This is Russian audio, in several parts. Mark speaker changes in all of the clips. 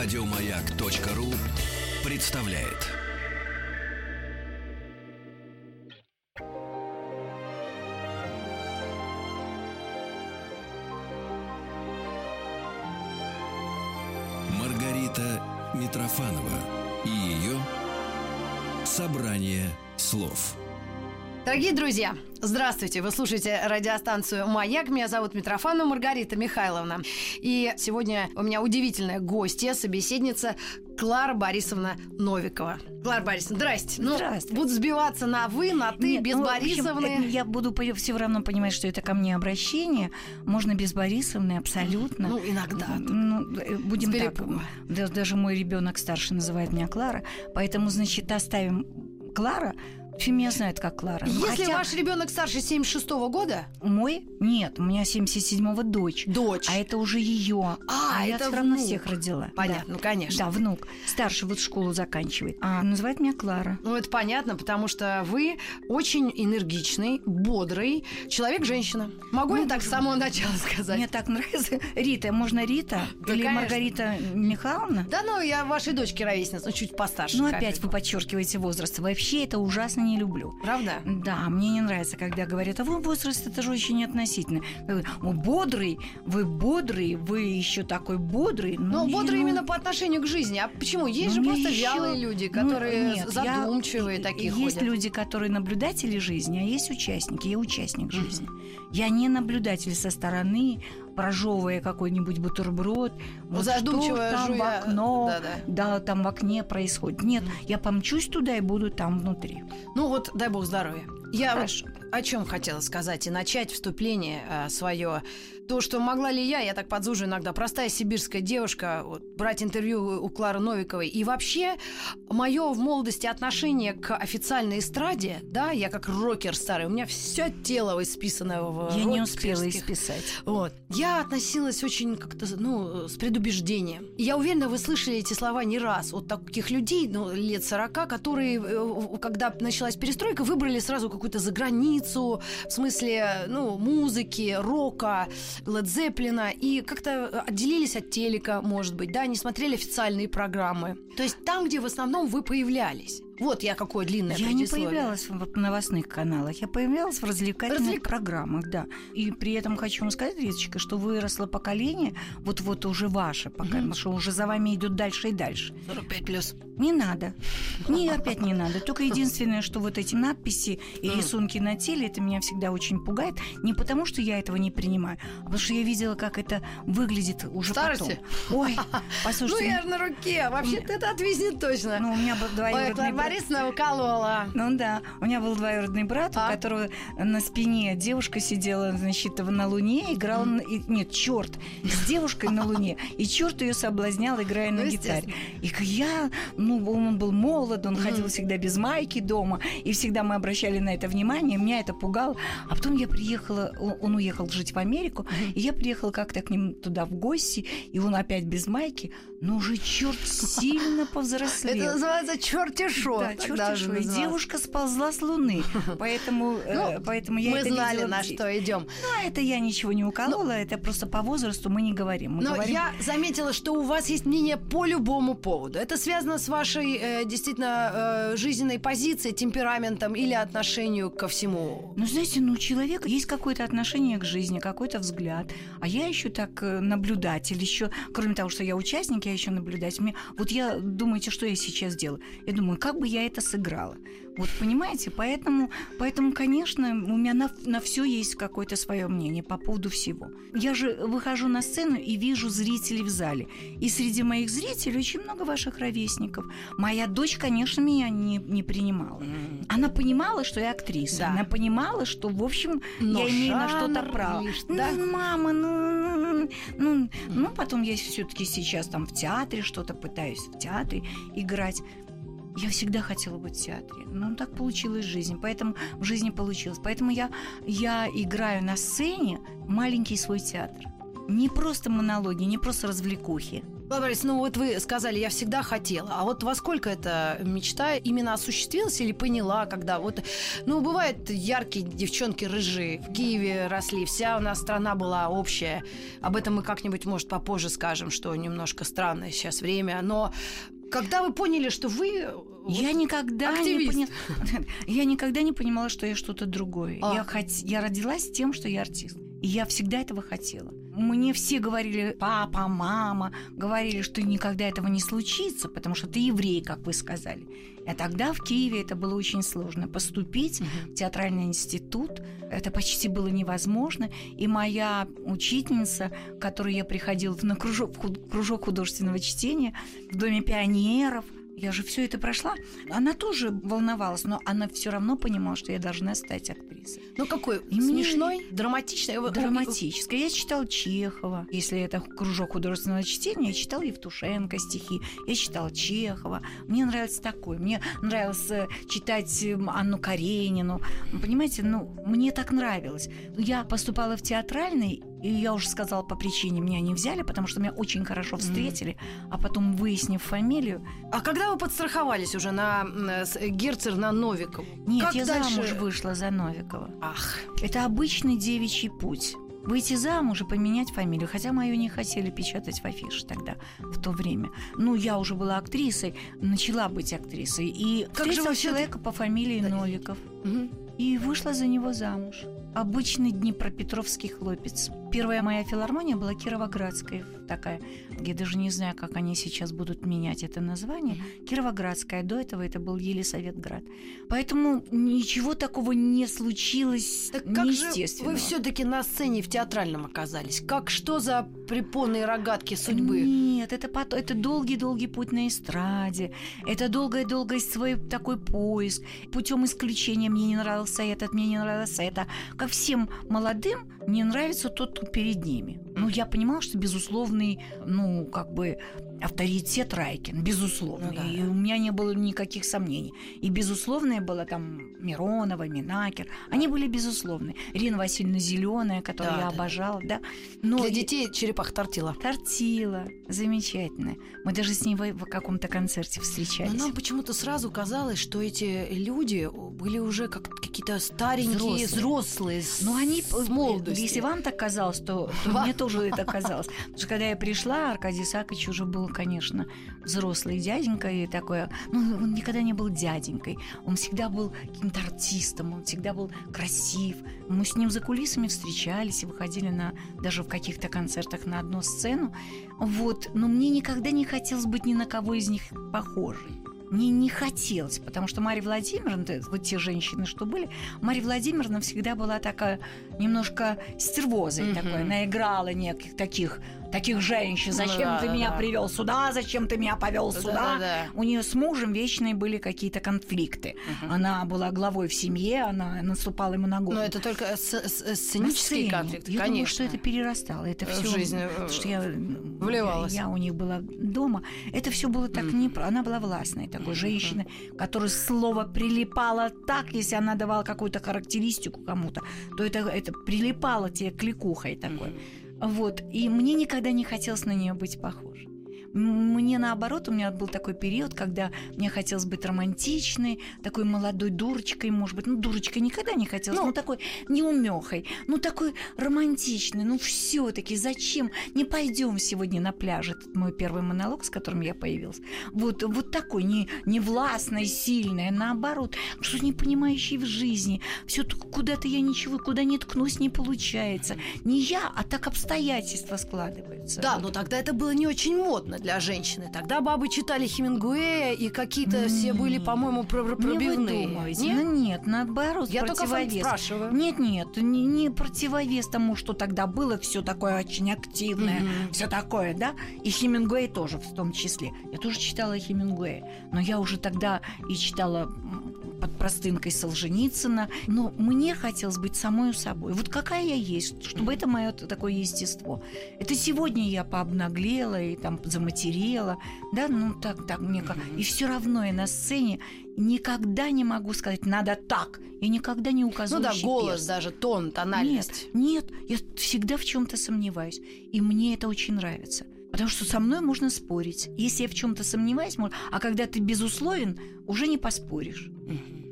Speaker 1: Радиомаяк.ру представляет. Маргарита Митрофанова и ее собрание слов.
Speaker 2: Дорогие друзья, здравствуйте! Вы слушаете радиостанцию «Маяк». Меня зовут Митрофанова Маргарита Михайловна. И сегодня у меня удивительная гостья, собеседница Клара Борисовна Новикова. Клара Борисовна, здрасте. Ну,
Speaker 3: Здрасте.
Speaker 2: буду сбиваться на «вы», на «ты»,
Speaker 3: Нет,
Speaker 2: без
Speaker 3: ну, общем,
Speaker 2: Борисовны.
Speaker 3: э, Я буду все равно понимать, что это ко мне обращение. Можно без Борисовны, абсолютно.
Speaker 2: Ну, иногда.
Speaker 3: Ну, э, будем так. даже мой ребенок старший называет меня Клара. Поэтому, значит, оставим Клара. Все меня знают как Клара. Ну,
Speaker 2: Если
Speaker 3: хотя
Speaker 2: ваш ребенок старше 76 года,
Speaker 3: Мой? Нет, у меня 77-го дочь.
Speaker 2: дочь.
Speaker 3: А это уже ее.
Speaker 2: А,
Speaker 3: я
Speaker 2: это
Speaker 3: все равно всех родила.
Speaker 2: Понятно,
Speaker 3: Да.
Speaker 2: ну, конечно.
Speaker 3: Да, внук. Старший вот школу заканчивает. А называет меня Клара.
Speaker 2: Ну, это понятно, потому что вы очень энергичный, бодрый человек-женщина. Могу
Speaker 3: Ну,
Speaker 2: я так с самого начала сказать?
Speaker 3: Мне так нравится. Рита, можно Рита?
Speaker 2: Да,
Speaker 3: Или
Speaker 2: конечно.
Speaker 3: Маргарита Михайловна?
Speaker 2: Да ну, я вашей дочке ровесница, ну, чуть постарше.
Speaker 3: Ну, опять вы подчеркиваете возраст. Вообще это ужасно не люблю.
Speaker 2: Правда?
Speaker 3: Да, мне не нравится, когда говорят, а вы возраст, это же очень относительно. Я говорю, О, бодрый, вы бодрый, вы еще такой бодрый.
Speaker 2: Но
Speaker 3: Ну,
Speaker 2: бодрый
Speaker 3: ну,
Speaker 2: именно по отношению к жизни. А почему? Есть же
Speaker 3: ну,
Speaker 2: просто
Speaker 3: мне ещё-
Speaker 2: вялые люди,
Speaker 3: ну,
Speaker 2: которые
Speaker 3: нет, я-
Speaker 2: задумчивые
Speaker 3: и-
Speaker 2: такие
Speaker 3: Есть
Speaker 2: ходят.
Speaker 3: люди, которые наблюдатели жизни, а есть участники. Я участник жизни. Я не наблюдатель со стороны, прожевывая какой-нибудь бутерброд. Вот
Speaker 2: Задумчиво
Speaker 3: что там
Speaker 2: жуя,
Speaker 3: в окно,
Speaker 2: да-да.
Speaker 3: да, там в окне происходит. Нет, я помчусь туда и буду там внутри.
Speaker 2: Ну вот, дай бог здоровья. Я вот
Speaker 3: Хорошо.
Speaker 2: О чем хотела сказать и начать вступление свое. То, что могла ли я, я так подзужу иногда, простая сибирская девушка, вот, брать интервью у Клары Новиковой. И вообще, мое в молодости отношение к официальной эстраде, да, я как рокер старый, у меня все тело исписано в
Speaker 3: Я не успела исписать.
Speaker 2: Вот. Я относилась очень как-то, ну, с предубеждением. И я уверена, вы слышали эти слова не раз от таких людей, ну, лет 40, которые, э, когда началась перестройка, выбрали сразу какую-то заграницу, в смысле, ну, музыки, рока, Лед Зеппелина, и как-то отделились от телека, может быть, да, не смотрели официальные программы. То есть там, где в основном вы появлялись. Вот я какое длинное
Speaker 3: Я не появлялась в новостных каналах, я появлялась в развлекательных
Speaker 2: Развлек-
Speaker 3: программах, да. И при этом хочу вам сказать, Риточка, что выросло поколение, вот-вот уже ваше поколение, что уже за вами идет дальше и дальше.
Speaker 2: 45 плюс.
Speaker 3: Не надо. Не, опять не надо. Только единственное, что вот эти надписи и рисунки на теле, это меня всегда очень пугает. Не потому, что я этого не принимаю, а потому что я видела, как это выглядит уже
Speaker 2: Старости?
Speaker 3: потом. Ой,
Speaker 2: Ну,
Speaker 3: послушайте,
Speaker 2: я же на руке. Вообще-то это отвиснет точно.
Speaker 3: ну, у меня двоюродный брат.
Speaker 2: Борисовна уколола.
Speaker 3: Ну да, у меня был двоюродный брат,
Speaker 2: А?
Speaker 3: у которого на спине девушка сидела, значит, на Луне, играла, на- и- нет, черт, с девушкой на Луне, и черт ее соблазнял, играя
Speaker 2: Ну,
Speaker 3: на гитаре. И я, ну, он был молод, он
Speaker 2: Мгм.
Speaker 3: ходил всегда без майки дома, и всегда мы обращали на это внимание, меня это пугало. А потом я приехала, он уехал жить в Америку, и я приехала как-то к ним туда в гости, и он опять без майки, но уже черт сильно повзрослел.
Speaker 2: Это называется черти
Speaker 3: Да,
Speaker 2: тогда.
Speaker 3: И девушка сползла с Луны. Поэтому, э,
Speaker 2: Ну,
Speaker 3: поэтому я
Speaker 2: Мы
Speaker 3: это
Speaker 2: знали, на что идем.
Speaker 3: Ну, а это я ничего не уколола, это просто по возрасту мы не говорим. Мы
Speaker 2: Но
Speaker 3: говорим
Speaker 2: я заметила, что у вас есть мнение по любому поводу. Это связано с вашей э, действительно э, жизненной позицией, темпераментом или отношению ко всему.
Speaker 3: Ну, знаете, ну, у человека есть какое-то отношение к жизни, какой-то взгляд. А я еще так э, наблюдатель, еще, кроме того, что я участник, я еще наблюдатель. Мне, вот я, думаете, что я сейчас делаю? Я думаю, как бы я это сыграла? Вот, понимаете? Поэтому, поэтому конечно, у меня на, на все есть какое-то свое мнение по поводу всего. Я же выхожу на сцену и вижу зрителей в зале. И среди моих зрителей очень много ваших ровесников. Моя дочь, конечно, меня не, не принимала. Она понимала, что я актриса.
Speaker 2: Да.
Speaker 3: Она понимала, что, в общем,
Speaker 2: Но
Speaker 3: я имею на что-то право.
Speaker 2: лишь,
Speaker 3: Ну,
Speaker 2: да?
Speaker 3: мама, ну, ну, ну, потом я все-таки сейчас там в театре что-то пытаюсь в театре играть. Я всегда хотела быть в театре. Ну, так получилась жизнь. Поэтому в жизни получилось. Поэтому я, я играю на сцене маленький свой театр. Не просто монологи, не просто развлекухи.
Speaker 2: Борис, ну вот вы сказали, я всегда хотела. А вот во сколько эта мечта именно осуществилась или поняла, когда вот... Ну, бывают яркие девчонки рыжие. В Киеве росли, вся у нас страна была общая. Об этом мы как-нибудь, может, попозже скажем, что немножко странное сейчас время. Но когда вы поняли, что вы
Speaker 3: я никогда
Speaker 2: активист.
Speaker 3: не пони- я никогда не понимала, что я что-то другое.
Speaker 2: А.
Speaker 3: Я хот... я родилась тем, что я артист. И я всегда этого хотела. Мне все говорили, папа, мама, говорили, что никогда этого не случится, потому что ты еврей, как вы сказали. А тогда в Киеве это было очень сложно. Поступить в театральный институт, это почти было невозможно. И моя учительница, к которой я приходила на кружок, кружок художественного чтения в Доме пионеров, я же все это прошла. Она тоже волновалась, но она все равно понимала, что я должна стать актрисой.
Speaker 2: Ну какой?
Speaker 3: И
Speaker 2: Смешной? Драматичный? Вы-
Speaker 3: Драматическая. Я читала Чехова. Если это кружок художественного чтения, я читала Евтушенко стихи, я читала Чехова. Мне нравится такое. Мне нравилось э, читать э, Анну Каренину. Понимаете, ну, мне так нравилось. Я поступала в театральный, и я уже сказала, по причине меня не взяли, потому что меня очень хорошо встретили, а потом, выяснив фамилию,
Speaker 2: А когда вы подстраховались уже на м, с- Герцер на Новикову?
Speaker 3: нет,
Speaker 2: Как
Speaker 3: я
Speaker 2: дальше?
Speaker 3: замуж вышла за Новикова.
Speaker 2: Ах,
Speaker 3: Это обычный девичий путь. Выйти замуж и поменять фамилию. Хотя мою не хотели печатать в афише тогда, в то время. Ну, я уже была актрисой, начала быть актрисой. И
Speaker 2: Как же
Speaker 3: человека по фамилии
Speaker 2: Да.
Speaker 3: Новиков.
Speaker 2: мгм.
Speaker 3: И вышла за него замуж. Обычный днепропетровский хлопец. Первая моя филармония была Кировоградская такая. Я даже не знаю, как они сейчас будут менять это название. Кировоградская. До этого это был Елисаветград. Поэтому ничего такого не случилось
Speaker 2: Так как же вы все-таки на сцене в театральном оказались? Как что за препоны и рогатки судьбы?
Speaker 3: Нет, это, это долгий-долгий путь на эстраде. Это долгое-долгое свой такой поиск. Путем исключения мне не нравился этот, мне не нравился это. Ко всем молодым не нравится тот, кто перед ними. Ну, я понимала, что безусловный, ну, как бы авторитет Райкин, безусловно.
Speaker 2: Ну да,
Speaker 3: и
Speaker 2: да.
Speaker 3: у меня не было никаких сомнений. И безусловное было там Миронова, Минакер. Они были безусловны. Ирина Васильевна Зеленая, которую
Speaker 2: Да,
Speaker 3: я
Speaker 2: да.
Speaker 3: обожала, да. Но
Speaker 2: Для детей черепах тортила.
Speaker 3: Тортила. Замечательно. Мы даже с ней в, каком-то концерте
Speaker 2: Но
Speaker 3: встречались.
Speaker 2: нам почему-то сразу казалось, что эти люди были уже как какие-то старенькие,
Speaker 3: Взрослые.
Speaker 2: взрослые,
Speaker 3: Но они,
Speaker 2: с молодости.
Speaker 3: если вам так казалось, то, то мне тоже это казалось. Потому что когда я пришла, Аркадий Сакович уже был, конечно, взрослый дяденька и такое. Ну, он никогда не был дяденькой. Он всегда был каким-то артистом, он всегда был красив. Мы с ним за кулисами встречались и выходили на даже в каких-то концертах на одну сцену. Вот. Но мне никогда не хотелось быть ни на кого из них похожей. Мне не хотелось, потому что Марья Владимировна, вот те женщины, что были, Марья Владимировна всегда была такая немножко стервозой
Speaker 2: Мгм.
Speaker 3: такой, наиграла неких таких таких женщин.
Speaker 2: Ну
Speaker 3: Зачем
Speaker 2: да,
Speaker 3: ты
Speaker 2: да,
Speaker 3: меня
Speaker 2: да.
Speaker 3: привел сюда? Зачем ты меня повел сюда?
Speaker 2: Да-да-да.
Speaker 3: У нее с мужем вечные были какие-то конфликты.
Speaker 2: Мгм.
Speaker 3: Она была главой в семье, она наступала ему на голову.
Speaker 2: Но это только
Speaker 3: На
Speaker 2: сценический конфликт,
Speaker 3: Я
Speaker 2: конечно.
Speaker 3: думаю, что это перерастало. Это все
Speaker 2: жизнь, э,
Speaker 3: что я,
Speaker 2: вливалось.
Speaker 3: Я, я у них была дома. Это все было так
Speaker 2: Мгм.
Speaker 3: не. Она была властной такой женщиной, которая слово прилипала так, если она давала какую-то характеристику кому-то, то это, это прилипало тебе кликухой такой. Вот. И мне никогда не хотелось на нее быть похожей. Мне наоборот, у меня был такой период, когда мне хотелось быть романтичной, такой молодой дурочкой, может быть. Ну, дурочкой никогда не хотелось,
Speaker 2: Ну.
Speaker 3: ну, такой неумехой, ну, такой романтичной. Ну, все-таки зачем? Не пойдем сегодня на пляж. Это мой первый монолог, с которым я появилась. Вот, вот такой, не, не властной, сильной, а наоборот, что не понимающий в жизни. Все куда-то я ничего, куда не ткнусь, не получается. Не я, а так обстоятельства складываются.
Speaker 2: Да,
Speaker 3: Вот.
Speaker 2: но тогда это было не очень модно для женщины. Тогда бабы читали Хемингуэя, и какие-то все были, по-моему, про- про-
Speaker 3: Не вы
Speaker 2: пробивные.
Speaker 3: думаете.
Speaker 2: Нет?
Speaker 3: Ну нет, наоборот,
Speaker 2: Я только
Speaker 3: противовес.
Speaker 2: спрашиваю.
Speaker 3: Нет, нет, не, не противовес тому, что тогда было, все такое очень активное,
Speaker 2: Мгм.
Speaker 3: все такое, да? И Хемингуэй тоже в том числе. Я тоже читала Хемингуэя, но я уже тогда и читала под простынкой Солженицына. Но мне хотелось быть самой собой. Вот какая я есть, чтобы это мое такое естество. Это сегодня я пообнаглела и там заматерела, да, ну так, так мне как. И все равно я на сцене никогда не могу сказать, надо так. Я никогда не
Speaker 2: Ну
Speaker 3: указываю.
Speaker 2: да, голос даже, тон, тональность.
Speaker 3: Нет, нет, я всегда в чем-то сомневаюсь. И мне это очень нравится. Потому что со мной можно спорить. Если я в чем-то сомневаюсь, а когда ты безусловен, уже не поспоришь.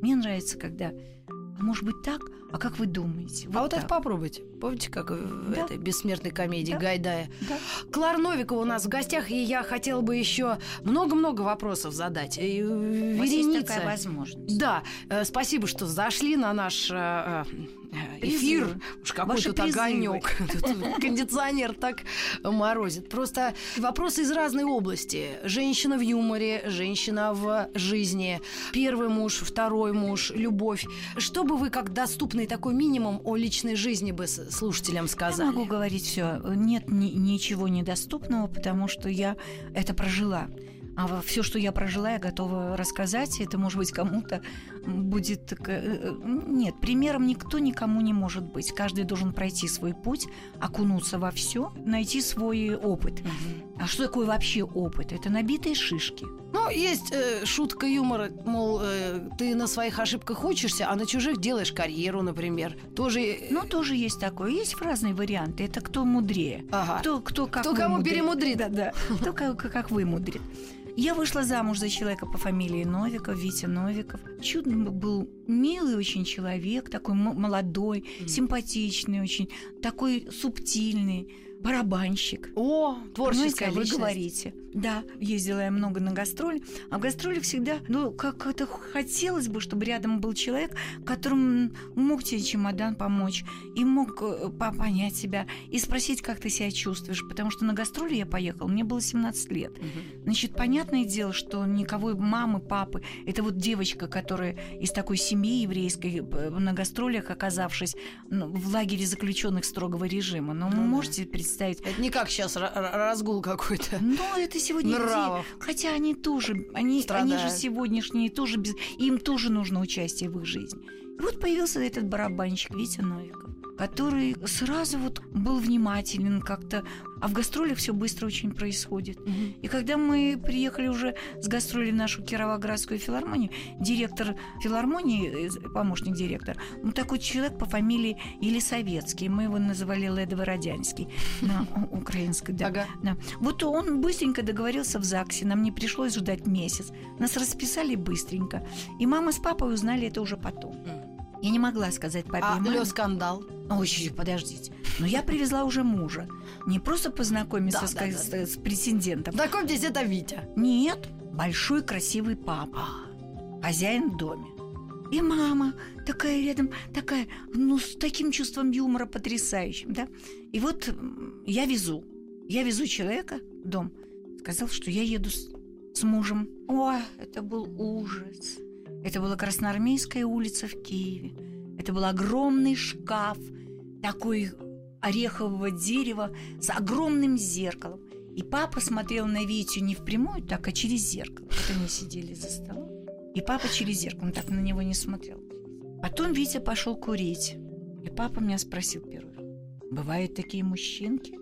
Speaker 3: Мне нравится, когда а может быть так? А как вы думаете?
Speaker 2: Вот а вот так. это попробуйте. Помните, как в да. этой бессмертной комедии да. Гайдая?
Speaker 3: Да.
Speaker 2: Клар Новикова у нас в гостях, и я хотела бы еще много-много вопросов задать. И,
Speaker 3: у вас есть такая возможность.
Speaker 2: Да. Э, спасибо, что зашли на наш э, эфир. Призывы. Уж какой тут огонек. Кондиционер так морозит. Просто вопросы из разной области. Женщина в юморе, женщина в жизни, первый муж, второй муж, любовь. Что бы вы как доступный такой минимум о личной жизни бы слушателям сказали?
Speaker 3: Я могу говорить все. Нет ни, ничего недоступного, потому что я это прожила. А все, что я прожила, я готова рассказать. Это, может быть, кому-то будет... Э, э, нет, примером никто никому не может быть. Каждый должен пройти свой путь, окунуться во все, найти свой опыт. Угу. А что такое вообще опыт? Это набитые шишки.
Speaker 2: Ну, есть э, шутка юмора, мол, э, ты на своих ошибках учишься, а на чужих делаешь карьеру, например. Тоже... Э,
Speaker 3: ну, тоже есть такое. Есть разные варианты. Это кто мудрее.
Speaker 2: Ага.
Speaker 3: Кто, кто, как
Speaker 2: кто кому мудрит. перемудрит.
Speaker 3: Да, да. Кто как, как вы мудрит. Я вышла замуж за человека по фамилии Новиков, Витя Новиков. Чудный был, милый очень человек, такой молодой, mm. симпатичный очень, такой субтильный барабанщик.
Speaker 2: О, творческая
Speaker 3: Понимаете, вы говорите. Да, ездила я много на гастроли, а в гастролях всегда, ну, как это хотелось бы, чтобы рядом был человек, которому мог тебе чемодан помочь, и мог э, понять себя, и спросить, как ты себя чувствуешь, потому что на гастроли я поехала, мне было 17 лет. Угу. Значит, понятное дело, что никого мамы, папы, это вот девочка, которая из такой семьи еврейской, э, на гастролях оказавшись ну, в лагере заключенных строгого режима. Но ну, вы можете представить...
Speaker 2: Это не как сейчас разгул какой-то.
Speaker 3: Ну, это сегодня нравов. Люди, хотя они тоже, они, они же сегодняшние тоже без, им тоже нужно участие в их жизни. И вот появился этот барабанщик Витя Новиков который сразу вот был внимателен как-то. А в гастролях все быстро очень происходит. Угу. И когда мы приехали уже с гастроли в нашу Кировоградскую филармонию, директор филармонии, э, помощник директора, ну такой человек по фамилии Елисоветский, мы его называли Ледовородянский на украинской, да,
Speaker 2: ага.
Speaker 3: да. Вот он быстренько договорился в ЗАГСе, нам не пришлось ждать месяц. Нас расписали быстренько. И мама с папой узнали это уже потом. Я не могла сказать папе
Speaker 2: а
Speaker 3: и маме.
Speaker 2: скандал?
Speaker 3: Ой, подождите. Но я привезла уже мужа. Не просто познакомиться да, с, да, с, да. с претендентом.
Speaker 2: Знакомьтесь, это Витя.
Speaker 3: Нет, большой красивый папа. Хозяин в доме. И мама такая рядом, такая, ну, с таким чувством юмора потрясающим, да. И вот я везу. Я везу человека в дом. Сказал, что я еду с, с мужем. Ой, это был ужас. Это была Красноармейская улица в Киеве. Это был огромный шкаф, такой орехового дерева с огромным зеркалом. И папа смотрел на Витю не впрямую так, а через зеркало. Вот они сидели за столом. И папа через зеркало, он так на него не смотрел. Потом Витя пошел курить. И папа меня спросил первый бывают такие мужчинки?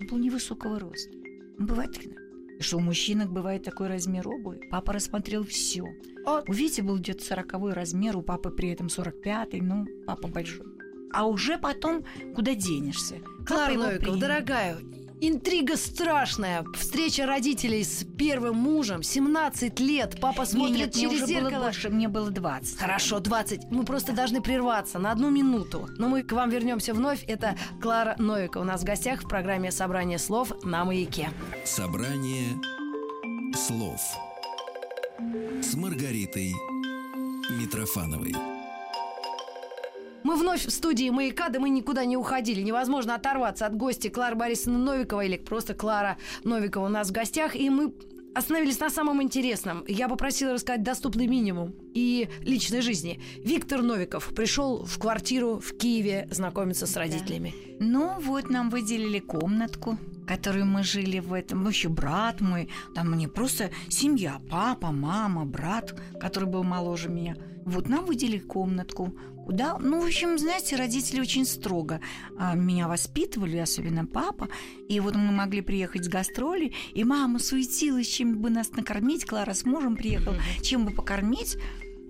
Speaker 3: Он был невысокого роста. Бывает такие, что у мужчинок бывает такой размер обуви. Папа рассмотрел все. У Вити был где-то сороковой размер, у папы при этом сорок пятый, ну, папа большой. А уже потом куда денешься?
Speaker 2: Клара Новикова, дорогая, Интрига страшная. Встреча родителей с первым мужем. 17 лет. Папа смотрит
Speaker 3: нет,
Speaker 2: через
Speaker 3: мне
Speaker 2: зеркало.
Speaker 3: Было больше, мне было 20.
Speaker 2: Хорошо, 20. Мы просто должны прерваться на одну минуту. Но мы к вам вернемся вновь. Это Клара Новика у нас в гостях в программе «Собрание слов на маяке».
Speaker 1: Собрание слов с Маргаритой Митрофановой.
Speaker 2: Мы вновь в студии «Маяка», да мы никуда не уходили. Невозможно оторваться от гости Клары Борисовны Новикова или просто Клара Новикова у нас в гостях. И мы остановились на самом интересном. Я попросила рассказать доступный минимум и личной жизни. Виктор Новиков пришел в квартиру в Киеве знакомиться с родителями.
Speaker 3: Да. Ну вот нам выделили комнатку, которую мы жили в этом. Еще брат мой, там не просто семья, папа, мама, брат, который был моложе меня. Вот нам выделили комнатку. Куда? Ну, в общем, знаете, родители очень строго а, меня воспитывали, особенно папа. И вот мы могли приехать с гастроли, и мама суетилась, чем бы нас накормить. Клара с мужем приехала, чем бы покормить,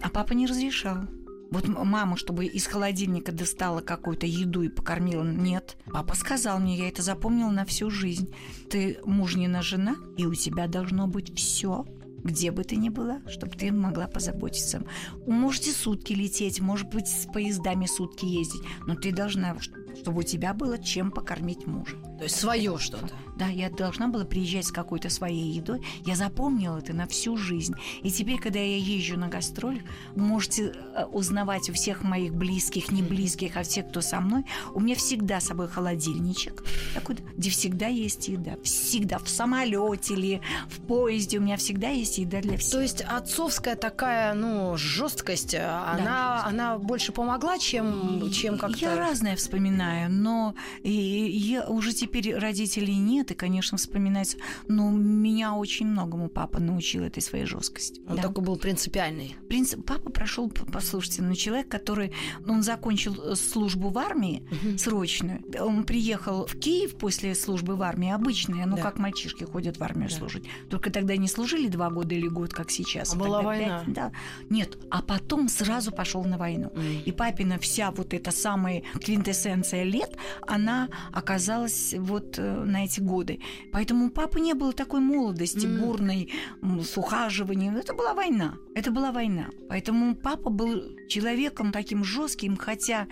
Speaker 3: а папа не разрешал. Вот мама, чтобы из холодильника достала какую-то еду и покормила, нет. Папа сказал мне, я это запомнила на всю жизнь. Ты мужнина жена, и у тебя должно быть все где бы ты ни была, чтобы ты могла позаботиться. Можете сутки лететь, может быть, с поездами сутки ездить, но ты должна, чтобы у тебя было чем покормить мужа.
Speaker 2: То есть свое что-то.
Speaker 3: Да, я должна была приезжать с какой-то своей едой. Я запомнила это на всю жизнь. И теперь, когда я езжу на гастроль, можете э, узнавать у всех моих близких, не близких, а всех, кто со мной, у меня всегда с собой холодильничек, такой, где всегда есть еда. Всегда. В самолете или в поезде у меня всегда есть еда для всех.
Speaker 2: То есть отцовская такая, ну, жесткость, она, она больше помогла, чем, чем как-то...
Speaker 3: Я разное вспоминаю, но и, я, уже теперь родителей нет, и, конечно, вспоминается. Но меня очень многому папа научил этой своей жесткости.
Speaker 2: Он
Speaker 3: да.
Speaker 2: такой был принципиальный.
Speaker 3: Принцип, папа прошел, послушайте, ну, человек, который, он закончил э, службу в армии
Speaker 2: Мгм.
Speaker 3: срочную. Он приехал в Киев после службы в армии, обычная, ну,
Speaker 2: Да.
Speaker 3: как мальчишки ходят в армию
Speaker 2: Да.
Speaker 3: служить. Только тогда не служили два года или год, как сейчас.
Speaker 2: А была
Speaker 3: Тогда
Speaker 2: война.
Speaker 3: пять- да. Нет, а потом сразу пошел на войну.
Speaker 2: М.
Speaker 3: И папина вся вот эта самая квинтэссенция лет, она оказалась вот э, на эти годы. Поэтому у папы не было такой молодости,
Speaker 2: М.
Speaker 3: бурной, с ухаживанием. Это была война. Это была война. Поэтому папа был человеком таким жестким, хотя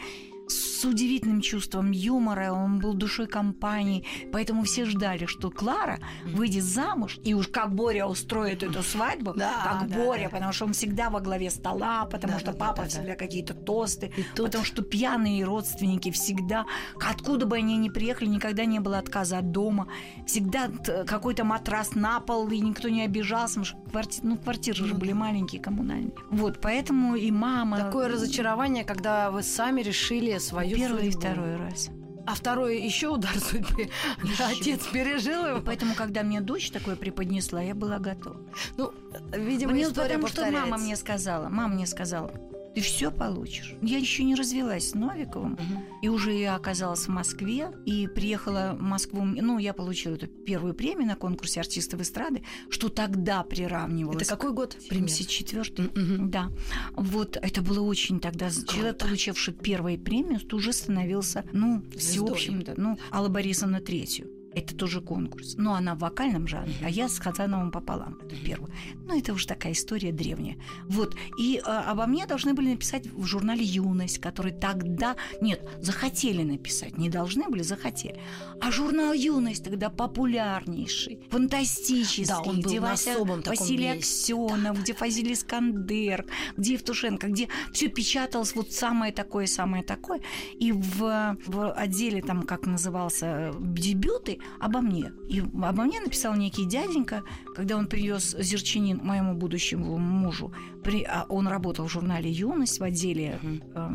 Speaker 3: с удивительным чувством юмора, он был душой компании, поэтому все ждали, что Клара выйдет замуж, и уж как Боря устроит эту свадьбу,
Speaker 2: Да,
Speaker 3: как
Speaker 2: да,
Speaker 3: Боря,
Speaker 2: да.
Speaker 3: потому что он всегда во главе стола, потому
Speaker 2: Да,
Speaker 3: что
Speaker 2: да,
Speaker 3: папа
Speaker 2: да, да,
Speaker 3: всегда какие-то тосты,
Speaker 2: И тут-
Speaker 3: потому что пьяные родственники всегда, откуда бы они ни приехали, никогда не было отказа от дома, всегда какой-то матрас на пол, и никто не обижался, потому что кварти- ну, квартиры же
Speaker 2: Ну
Speaker 3: были
Speaker 2: да.
Speaker 3: маленькие, коммунальные. Вот, поэтому и мама...
Speaker 2: Такое разочарование, когда вы сами решили свою
Speaker 3: Первый и
Speaker 2: судьбу.
Speaker 3: второй раз.
Speaker 2: А второй еще удар судьбы.
Speaker 3: Ещё.
Speaker 2: Отец пережил его.
Speaker 3: И поэтому, когда мне дочь такое преподнесла, я была готова.
Speaker 2: Ну, видимо,
Speaker 3: Мне
Speaker 2: история
Speaker 3: потому что
Speaker 2: повторяется.
Speaker 3: мама мне сказала, мама мне сказала, ты все получишь. Я еще не развелась с Новиковым,
Speaker 2: Мгм.
Speaker 3: и уже я оказалась в Москве, и приехала в Москву. Ну, я получила эту первую премию на конкурсе артистов эстрады, что тогда приравнивалось.
Speaker 2: Это какой год?
Speaker 3: к 74
Speaker 2: Мгм.
Speaker 3: Да. Вот это было очень тогда... Человек, получивший первую премию, уже становился, ну, всеобщим, да, ну, Алла Борисовна третью. Это тоже конкурс. Но она в вокальном жанре, а я с Хазановым пополам. Это первое. Ну, это уже такая история древняя. Вот. И э, обо мне должны были написать в журнале «Юность», который тогда... Нет, захотели написать. Не должны были, захотели. А журнал «Юность» тогда популярнейший, фантастический,
Speaker 2: Да, он был
Speaker 3: где
Speaker 2: на
Speaker 3: Вася,
Speaker 2: особом таком
Speaker 3: Василий
Speaker 2: месте.
Speaker 3: Аксенов, где Фазиль Искандер, где Евтушенко, где все печаталось вот самое такое, самое такое. И в, в отделе, там, как назывался, дебюты, обо мне. И обо мне написал некий дяденька, когда он привез Зерчинин моему будущему мужу. При, а он работал в журнале «Юность» в отделе э,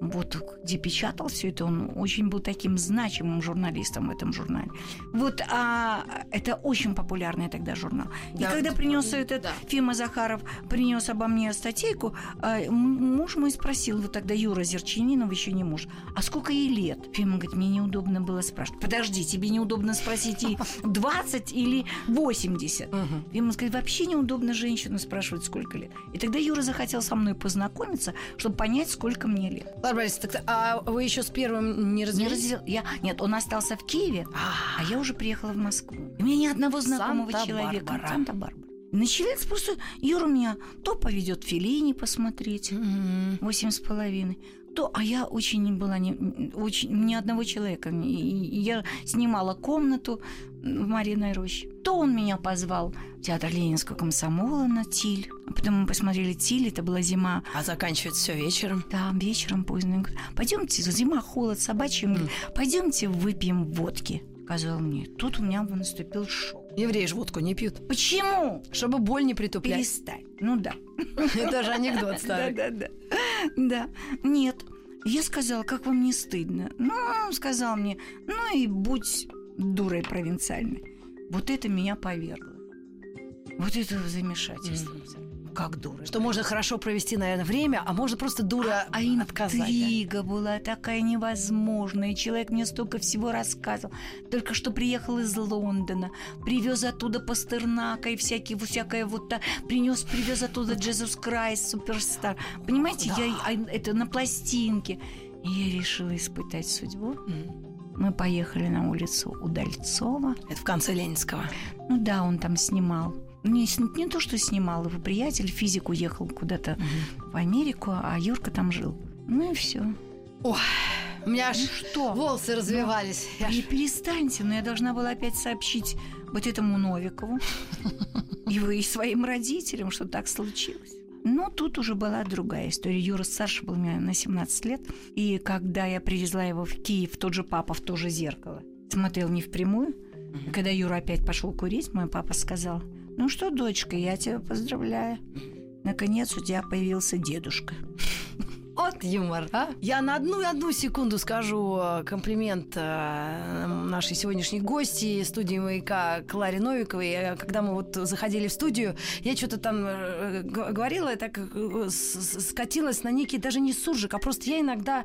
Speaker 3: вот где печатал все это, он очень был таким значимым журналистом в этом журнале. Вот, а это очень популярный тогда журнал. И
Speaker 2: Да,
Speaker 3: когда
Speaker 2: да,
Speaker 3: принес этот
Speaker 2: Да.
Speaker 3: Фима Захаров, принес обо мне статейку, а, муж мой спросил, вот тогда Юра Зерчининов еще не муж, а сколько ей лет? Фима говорит, мне неудобно было спрашивать. Подожди, тебе неудобно спросить и 20 или 80?
Speaker 2: Мгм.
Speaker 3: Ему сказать, вообще неудобно женщину спрашивать, сколько лет. И тогда Юра захотел со мной познакомиться, чтобы понять, сколько мне лет.
Speaker 2: Борисовна, так, а вы еще с первым не
Speaker 3: Не
Speaker 2: развелись?
Speaker 3: развел- я... Нет, он остался в Киеве,
Speaker 2: А,
Speaker 3: а я уже приехала в Москву. У меня ни одного знакомого
Speaker 2: Санта-Барбара.
Speaker 3: человека. Санта-Барбара. Начались просто... Юра меня то поведет Филини посмотреть, восемь с половиной, то, а я очень не была не, очень, ни одного человека. И- я снимала комнату в Мариной роще. То он меня позвал в театр Ленинского комсомола на Тиль. А потом мы посмотрели Тиль, это была зима.
Speaker 2: А заканчивается все вечером.
Speaker 3: Да, вечером поздно. Он говорит, Пойдемте, зима, холод. Он говорит, Пойдемте выпьем водки. Сказал мне. Тут у меня наступил шок.
Speaker 2: Евреи же водку не пьют.
Speaker 3: Почему?
Speaker 2: Чтобы боль не притуплять.
Speaker 3: Перестань. Ну да.
Speaker 2: Это же анекдот старый.
Speaker 3: Да, да, да. Да. Нет. Я сказала, как вам не стыдно? Ну, он сказал мне, ну и будь дурой провинциальной. Вот это меня повергло. Вот это замешательство.
Speaker 2: Мгм.
Speaker 3: Как дура.
Speaker 2: Что можно хорошо провести, наверное, время, а можно просто дура
Speaker 3: А
Speaker 2: да?
Speaker 3: интрига была такая невозможная. Человек мне столько всего рассказывал. Только что приехал из Лондона, привез оттуда Пастернака и всякие, всякое вот та, принес, привез оттуда Джезус Крайс, суперстар. Понимаете,
Speaker 2: Да.
Speaker 3: я а, это на пластинке. И я решила испытать судьбу. Мы поехали на улицу Удальцова.
Speaker 2: Это в конце Ленинского.
Speaker 3: Ну да, он там снимал. Не, не то, что снимал, его приятель, физик уехал куда-то в Америку, а Юрка там жил. Ну и все.
Speaker 2: У меня аж
Speaker 3: что?
Speaker 2: волосы развивались. Я аж-
Speaker 3: И перестаньте, но я должна была опять сообщить вот этому Новикову и вы и своим родителям, что так случилось. Но тут уже была другая история. Юра старше был меня на 17 лет. И когда я привезла его в Киев, тот же папа в то же зеркало, смотрел не впрямую. И когда Юра опять пошел курить, мой папа сказал, ну что, дочка, я тебя поздравляю. Наконец у тебя появился дедушка.
Speaker 2: Вот юмор, а? Я на одну одну секунду скажу э, комплимент э, нашей сегодняшней гости студии «Маяка» Кларе Новиковой. Э, Когда мы вот заходили в студию, я что-то там говорила, и так скатилась на некий даже не суржик, а просто я иногда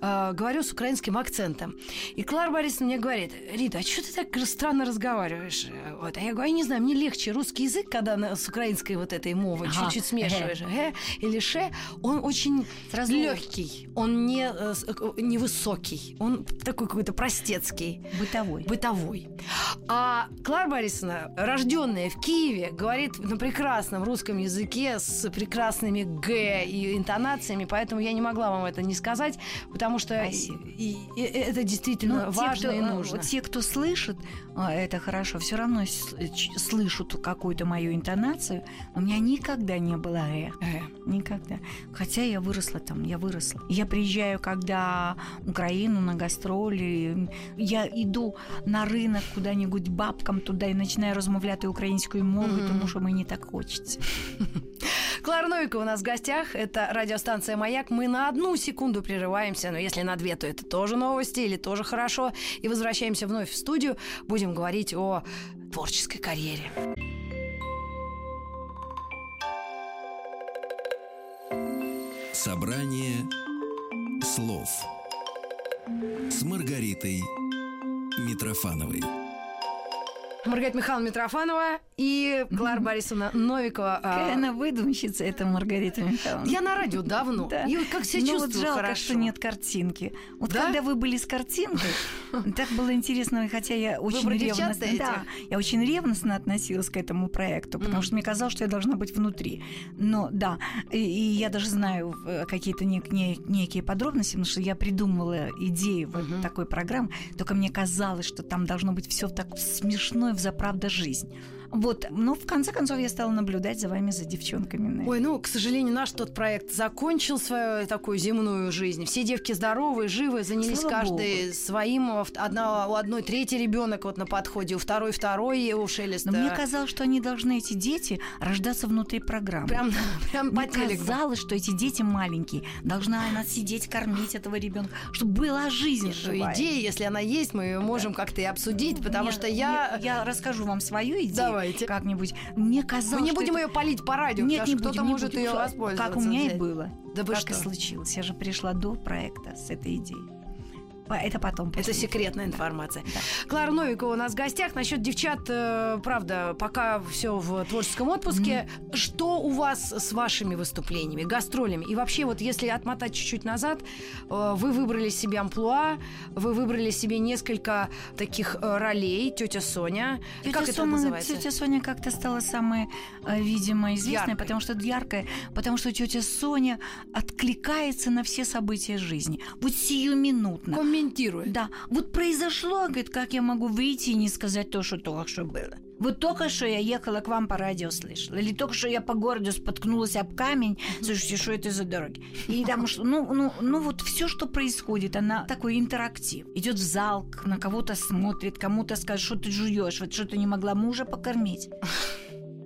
Speaker 2: говорю с украинским акцентом. И Клара Борисовна мне говорит, Рита, а что ты так странно разговариваешь? Вот. А я говорю, я не знаю, мне легче русский язык, когда с украинской вот этой мовой
Speaker 3: Ага.
Speaker 2: чуть-чуть смешиваешь. «э» или «ше», он очень
Speaker 3: Сразу
Speaker 2: легкий, он не, э, э, невысокий, он такой какой-то простецкий,
Speaker 3: Бытовой.
Speaker 2: бытовой. А Клара Борисовна, рожденная в Киеве, говорит на прекрасном русском языке с прекрасными г и интонациями, поэтому я не могла вам это не сказать, потому что
Speaker 3: Спасибо.
Speaker 2: и- и это действительно
Speaker 3: Ну, те,
Speaker 2: важно
Speaker 3: кто,
Speaker 2: и
Speaker 3: э,
Speaker 2: нужно.
Speaker 3: те, кто слышит, а, это хорошо, все равно слышат какую-то мою интонацию. У меня никогда не было «э».
Speaker 2: Э.
Speaker 3: Никогда. Хотя я выросла там, я выросла. Я приезжаю, когда в Украину на гастролі. Я иду на рынок куда-нибудь бабкам туди і починаю розмовляти українською мовою,
Speaker 2: Мгм.
Speaker 3: тому що мені так хочеться.
Speaker 2: Клара Новикова у нас в гостях. Это радиостанция «Маяк». Мы на одну секунду прерываемся, но если на две, то это тоже новости или тоже хорошо. И возвращаемся вновь в студию. Будем говорить о творческой карьере.
Speaker 1: Собрание слов с Маргаритой Митрофановой.
Speaker 2: Маргарита Михайловна Митрофанова и Клара Борисовна Новикова. А,
Speaker 3: Какая она выдумщица, эта Маргарита Михайловна.
Speaker 2: Я на радио давно.
Speaker 3: Да.
Speaker 2: И вот как себя
Speaker 3: ну, вот
Speaker 2: чувствую
Speaker 3: жалко,
Speaker 2: хорошо.
Speaker 3: что нет картинки. Вот
Speaker 2: Да?
Speaker 3: когда вы были с картинкой, так было интересно, хотя я очень ревностно, да, я очень ревностно относилась к этому проекту, потому что мне казалось, что я должна быть внутри. Но да, и, и я даже знаю э, какие-то нек- не- некие подробности, потому что я придумывала идею вот такой программы, только мне казалось, что там должно быть все так смешно и взаправда жизнь. Вот, но в конце концов я стала наблюдать за вами, за девчонками.
Speaker 2: Ой, ну, к сожалению, наш тот проект закончил свою такую земную жизнь. Все девки здоровые, живые, занялись
Speaker 3: Слава
Speaker 2: каждый своим. В- Одна, у одной третий ребенок вот на подходе, у второй второй, у Шелеста.
Speaker 3: Но мне казалось, что они должны, эти дети, рождаться внутри программы.
Speaker 2: Прям, прям по
Speaker 3: Мне
Speaker 2: телеку.
Speaker 3: казалось, что эти дети маленькие. Должна она сидеть, кормить этого ребенка, чтобы была жизнь
Speaker 2: Что
Speaker 3: живая.
Speaker 2: идея, если она есть, мы ее можем как-то и обсудить, потому
Speaker 3: Мне-
Speaker 2: что я...
Speaker 3: я расскажу вам свою идею
Speaker 2: Давайте.
Speaker 3: как-нибудь. Мне казалось,
Speaker 2: Мы не будем
Speaker 3: это-
Speaker 2: ее полить по радио,
Speaker 3: Нет, не
Speaker 2: кто-то может ее воспользоваться.
Speaker 3: Как у меня и было.
Speaker 2: Да вы
Speaker 3: как
Speaker 2: что?
Speaker 3: и случилось. Я же пришла до проекта с этой идеей. Это потом.
Speaker 2: Это секретная информация.
Speaker 3: Да.
Speaker 2: Клара Новикова у нас в гостях. Насчет девчат, э, правда, пока все в творческом отпуске. Что у вас с вашими выступлениями, гастролями? И вообще, вот если отмотать чуть-чуть назад, э, вы выбрали себе амплуа, вы выбрали себе несколько таких э, ролей. Тетя Соня.
Speaker 3: Тетя
Speaker 2: как это
Speaker 3: Соня,
Speaker 2: называется?
Speaker 3: Тетя Соня как-то стала самой, видимо, известной,
Speaker 2: Яркой.
Speaker 3: потому что яркая, потому что тетя Соня откликается на все события жизни. Вот сиюминутно.
Speaker 2: Комментирует.
Speaker 3: Да, вот произошло, говорит, как я могу выйти и не сказать то, что только что было. Вот только что я ехала к вам по радио слышала, или только что я по городу споткнулась об камень, слушайте, что это за дороги? И там, что, ну, ну, ну вот все, что происходит, она такой интерактив. Идет в зал, на кого-то смотрит, кому-то скажет, что ты жуешь, вот что ты не могла мужа покормить.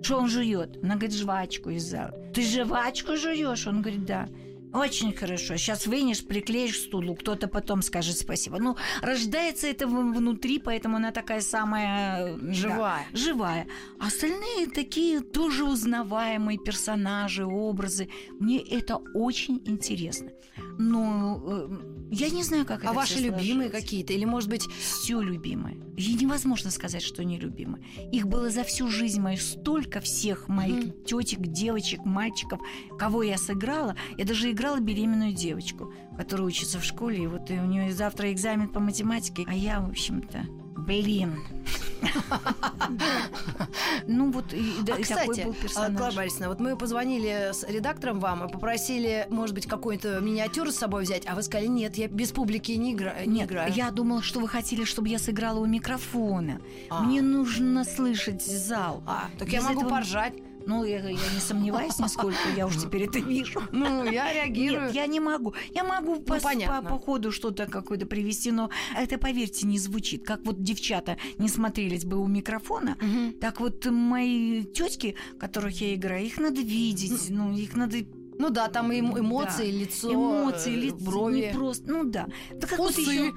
Speaker 3: Что он жует? Она говорит, жвачку из зала. Ты жвачку жуешь? Он говорит, да. Очень хорошо. Сейчас вынешь, приклеишь к стулу, кто-то потом скажет спасибо. Ну, рождается это внутри, поэтому она такая самая... да,
Speaker 2: Живая.
Speaker 3: живая. А Остальные такие тоже узнаваемые персонажи, образы. Мне это очень интересно. Но э, я не знаю, как
Speaker 2: А
Speaker 3: это
Speaker 2: ваши
Speaker 3: всё
Speaker 2: любимые какие-то? Или, может быть,
Speaker 3: Все любимые. И невозможно сказать, что нелюбимые. Их было за всю жизнь мою столько всех моих
Speaker 2: Мгм.
Speaker 3: тетек, девочек, мальчиков, кого я сыграла. Я даже играла беременную девочку, которая учится в школе, и вот и у нее завтра экзамен по математике, а я, в общем-то, блин. Ну вот и,
Speaker 2: а,
Speaker 3: и такой
Speaker 2: кстати,
Speaker 3: был персонаж.
Speaker 2: Клара Борисовна, вот мы позвонили с редактором вам и попросили, может быть, какую-то миниатюру с собой взять, а вы сказали, нет, я без публики не, игра... не
Speaker 3: Нет,
Speaker 2: играю.
Speaker 3: я думала, что вы хотели, чтобы я сыграла у микрофона.
Speaker 2: А.
Speaker 3: Мне нужно слышать зал.
Speaker 2: А, так я могу
Speaker 3: этого-
Speaker 2: поржать.
Speaker 3: Ну, я, я не сомневаюсь нисколько, я уж теперь это вижу.
Speaker 2: Ну, я реагирую.
Speaker 3: Нет, я не могу. Я могу по, по,
Speaker 2: понятно.
Speaker 3: по ходу что-то какое-то привести, но это, поверьте, не звучит. Как вот девчата не смотрелись бы у микрофона,
Speaker 2: Мгм.
Speaker 3: так вот мои тетки, которых я играю, их надо видеть, ну, их надо
Speaker 2: Ну да, там эмо- эмоции,
Speaker 3: Да.
Speaker 2: лицо,
Speaker 3: эмоции,
Speaker 2: э,
Speaker 3: лицо,
Speaker 2: брови.
Speaker 3: не просто, ну да. Да как вот
Speaker 2: Усы.
Speaker 3: ещё-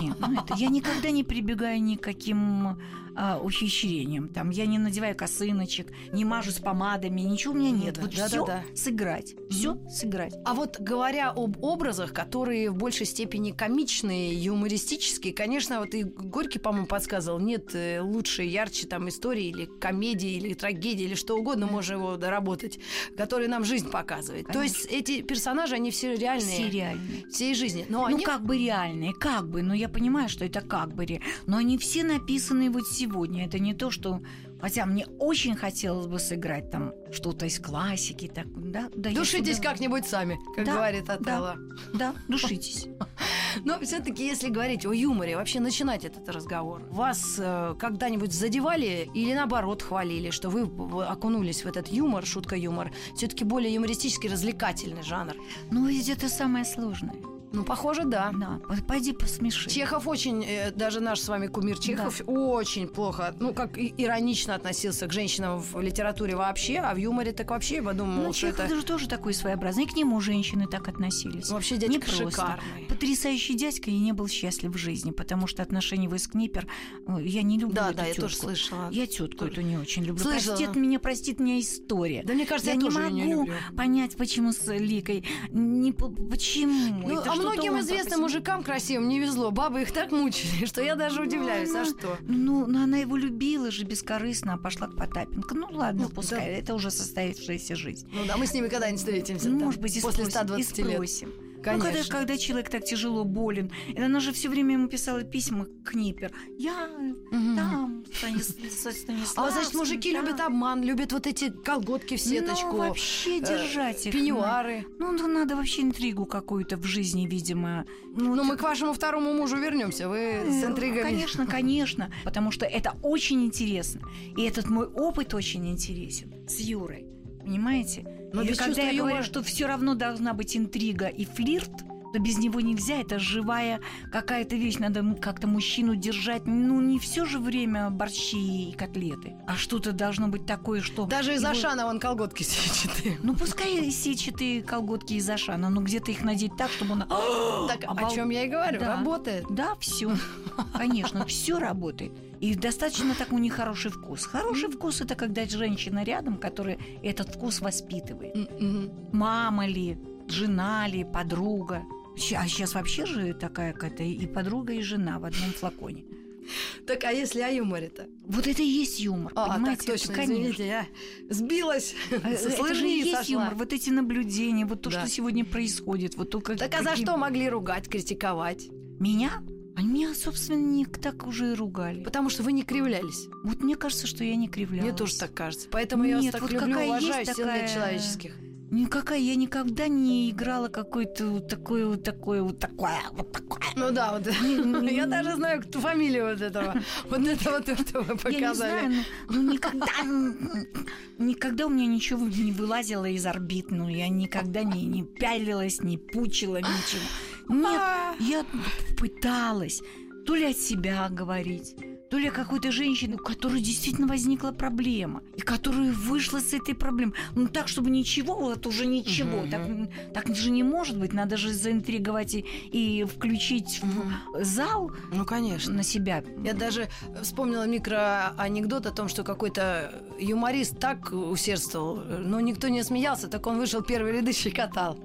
Speaker 3: Нет, ну это я никогда не прибегаю ни к каким а, ухищрениям. Там я не надеваю косыночек, не мажусь помадами, ничего у меня
Speaker 2: Ну
Speaker 3: нет.
Speaker 2: да,
Speaker 3: вот
Speaker 2: да,
Speaker 3: все
Speaker 2: да, да.
Speaker 3: сыграть, все сыграть.
Speaker 2: А вот говоря об образах, которые в большей степени комичные, юмористические, конечно, вот и Горький, по-моему, подсказывал, нет э, лучше, ярче там истории или комедии, или трагедии, или что угодно, можно его доработать, который нам жизнь показывает. То есть эти персонажи, они все реальные.
Speaker 3: Все реальные.
Speaker 2: Всей жизни. Но
Speaker 3: Ну,
Speaker 2: они...
Speaker 3: как бы реальные, как бы, но я понимаю, что это как бы. Но они все написаны вот сегодня. Это не то, что... Хотя мне очень хотелось бы сыграть там что-то из классики. Так, да, да,
Speaker 2: Душитесь
Speaker 3: сюда-
Speaker 2: как-нибудь сами, как
Speaker 3: Да,
Speaker 2: говорит Отелло.
Speaker 3: Да, душитесь.
Speaker 2: Но все-таки, если говорить о юморе, вообще начинать этот разговор, вас э, когда-нибудь задевали или наоборот хвалили, что вы окунулись в этот юмор, шутка-юмор, все-таки более юмористический, развлекательный жанр?
Speaker 3: Ну, ведь это самое сложное.
Speaker 2: Ну, похоже, да.
Speaker 3: Да, пойди посмеши.
Speaker 2: Чехов очень, э, даже наш с вами кумир Чехов, очень плохо, ну, как и- иронично относился к женщинам в литературе вообще, а в юморе так вообще, я подумала,
Speaker 3: Ну, Чехов
Speaker 2: это
Speaker 3: же тоже такой своеобразный. И к нему женщины так относились.
Speaker 2: вообще дядька
Speaker 3: Непросто.
Speaker 2: шикарный.
Speaker 3: Потрясающий дядька и не был счастлив в жизни, потому что отношения в Скнипер э, я не люблю
Speaker 2: Да,
Speaker 3: эту
Speaker 2: да, я
Speaker 3: тётку.
Speaker 2: тоже слышала.
Speaker 3: Я тетку
Speaker 2: Тоже.
Speaker 3: эту не очень люблю.
Speaker 2: Слышала.
Speaker 3: Простит меня, простит меня история.
Speaker 2: Да мне кажется,
Speaker 3: я,
Speaker 2: я,
Speaker 3: не могу
Speaker 2: не люблю.
Speaker 3: понять, почему с Ликой. Не, по- почему?
Speaker 2: Ну,
Speaker 3: Это
Speaker 2: а многим известным мужикам красивым не везло. Бабы их так мучили, что я даже удивляюсь. А что?
Speaker 3: Ну, но она его любила же бескорыстно, а пошла к Потапенко. Ну ладно,
Speaker 2: Ну,
Speaker 3: пускай, это уже состоявшаяся жизнь.
Speaker 2: Ну да, мы с ними когда-нибудь встретимся.
Speaker 3: Ну, может быть, и
Speaker 2: после
Speaker 3: спросим,
Speaker 2: 120
Speaker 3: и
Speaker 2: лет.
Speaker 3: Спросим. Ну,
Speaker 2: Конечно.
Speaker 3: когда, когда человек так тяжело болен, и она же все время ему писала письма к Книпер. Я
Speaker 2: Мгм.
Speaker 3: там, Станис- со
Speaker 2: А значит, мужики
Speaker 3: Станиславским,
Speaker 2: любят
Speaker 3: там».
Speaker 2: обман, любят вот эти колготки в сеточку.
Speaker 3: Ну, вообще
Speaker 2: э,
Speaker 3: держать их.
Speaker 2: Пеньюары.
Speaker 3: Ну, ну, надо вообще интригу какую-то в жизни, видимо. Ну,
Speaker 2: Но
Speaker 3: вот-
Speaker 2: мы к вашему второму мужу вернемся. Вы с
Speaker 3: Э,
Speaker 2: интригами.
Speaker 3: Конечно, конечно. Потому что это очень интересно. И этот мой опыт очень интересен с Юрой. Понимаете?
Speaker 2: Но
Speaker 3: Или
Speaker 2: без
Speaker 3: когда
Speaker 2: чувства
Speaker 3: я
Speaker 2: юмора-
Speaker 3: говорю, что все равно должна быть интрига и флирт, то без него нельзя. Это живая какая-то вещь. Надо как-то мужчину держать. Ну, не все же время борщи и котлеты. А что-то должно быть такое, что...
Speaker 2: Даже из
Speaker 3: его-
Speaker 2: Ашана вон колготки сетчатые.
Speaker 3: Ну, пускай сетчатые колготки из Ашана, но где-то их надеть так, чтобы он...
Speaker 2: Так, о
Speaker 3: Обал-
Speaker 2: чем я и говорю,
Speaker 3: Да.
Speaker 2: работает.
Speaker 3: Да, все. Конечно, все работает. И достаточно так у них хороший вкус. Хороший вкус это когда женщина рядом, которая этот вкус воспитывает. Мама ли, жена ли, подруга. А сейчас вообще же такая какая-то и подруга, и жена в одном флаконе.
Speaker 2: Так, а если о юморе-то?
Speaker 3: Вот это и есть юмор,
Speaker 2: А,
Speaker 3: понимаете?
Speaker 2: так точно,
Speaker 3: Это, конечно.
Speaker 2: извините, я сбилась.
Speaker 3: А,
Speaker 2: Со
Speaker 3: Это же и есть юмор, вот эти наблюдения, вот то,
Speaker 2: Да.
Speaker 3: что сегодня происходит. Вот то, как,
Speaker 2: Так а за что могли ругать, критиковать?
Speaker 3: Меня? А меня, собственно, не так уже и ругали.
Speaker 2: Потому что вы не кривлялись.
Speaker 3: Вот мне кажется, что я не кривлялась.
Speaker 2: Мне тоже так кажется. Поэтому я вас
Speaker 3: Нет,
Speaker 2: так
Speaker 3: вот
Speaker 2: люблю, уважаю,
Speaker 3: есть
Speaker 2: нет
Speaker 3: такая-
Speaker 2: человеческих.
Speaker 3: Никакая, я никогда не играла какой-то вот такой вот такой вот такое вот такое.
Speaker 2: Ну да, вот. Я даже знаю кто фамилию вот этого. Вот этого то, что вы
Speaker 3: Я не
Speaker 2: показали.
Speaker 3: знаю, ну, ну, никогда, никогда у меня ничего не вылазило из орбит, ну я никогда не, не пялилась, не пучила, ничего. Нет,
Speaker 2: А,
Speaker 3: я пыталась то ли от себя говорить, то ли какой-то женщине, у которой действительно возникла проблема, и которая вышла с этой проблемой. Ну, так, чтобы ничего, вот уже ничего.
Speaker 2: Мгм.
Speaker 3: Так, так же не может быть. Надо же заинтриговать и, и включить в зал
Speaker 2: Ну, конечно.
Speaker 3: на себя.
Speaker 2: Я даже вспомнила микроанекдот о том, что какой-то юморист так усердствовал, но никто не смеялся, так он вышел первые ряды щекотал,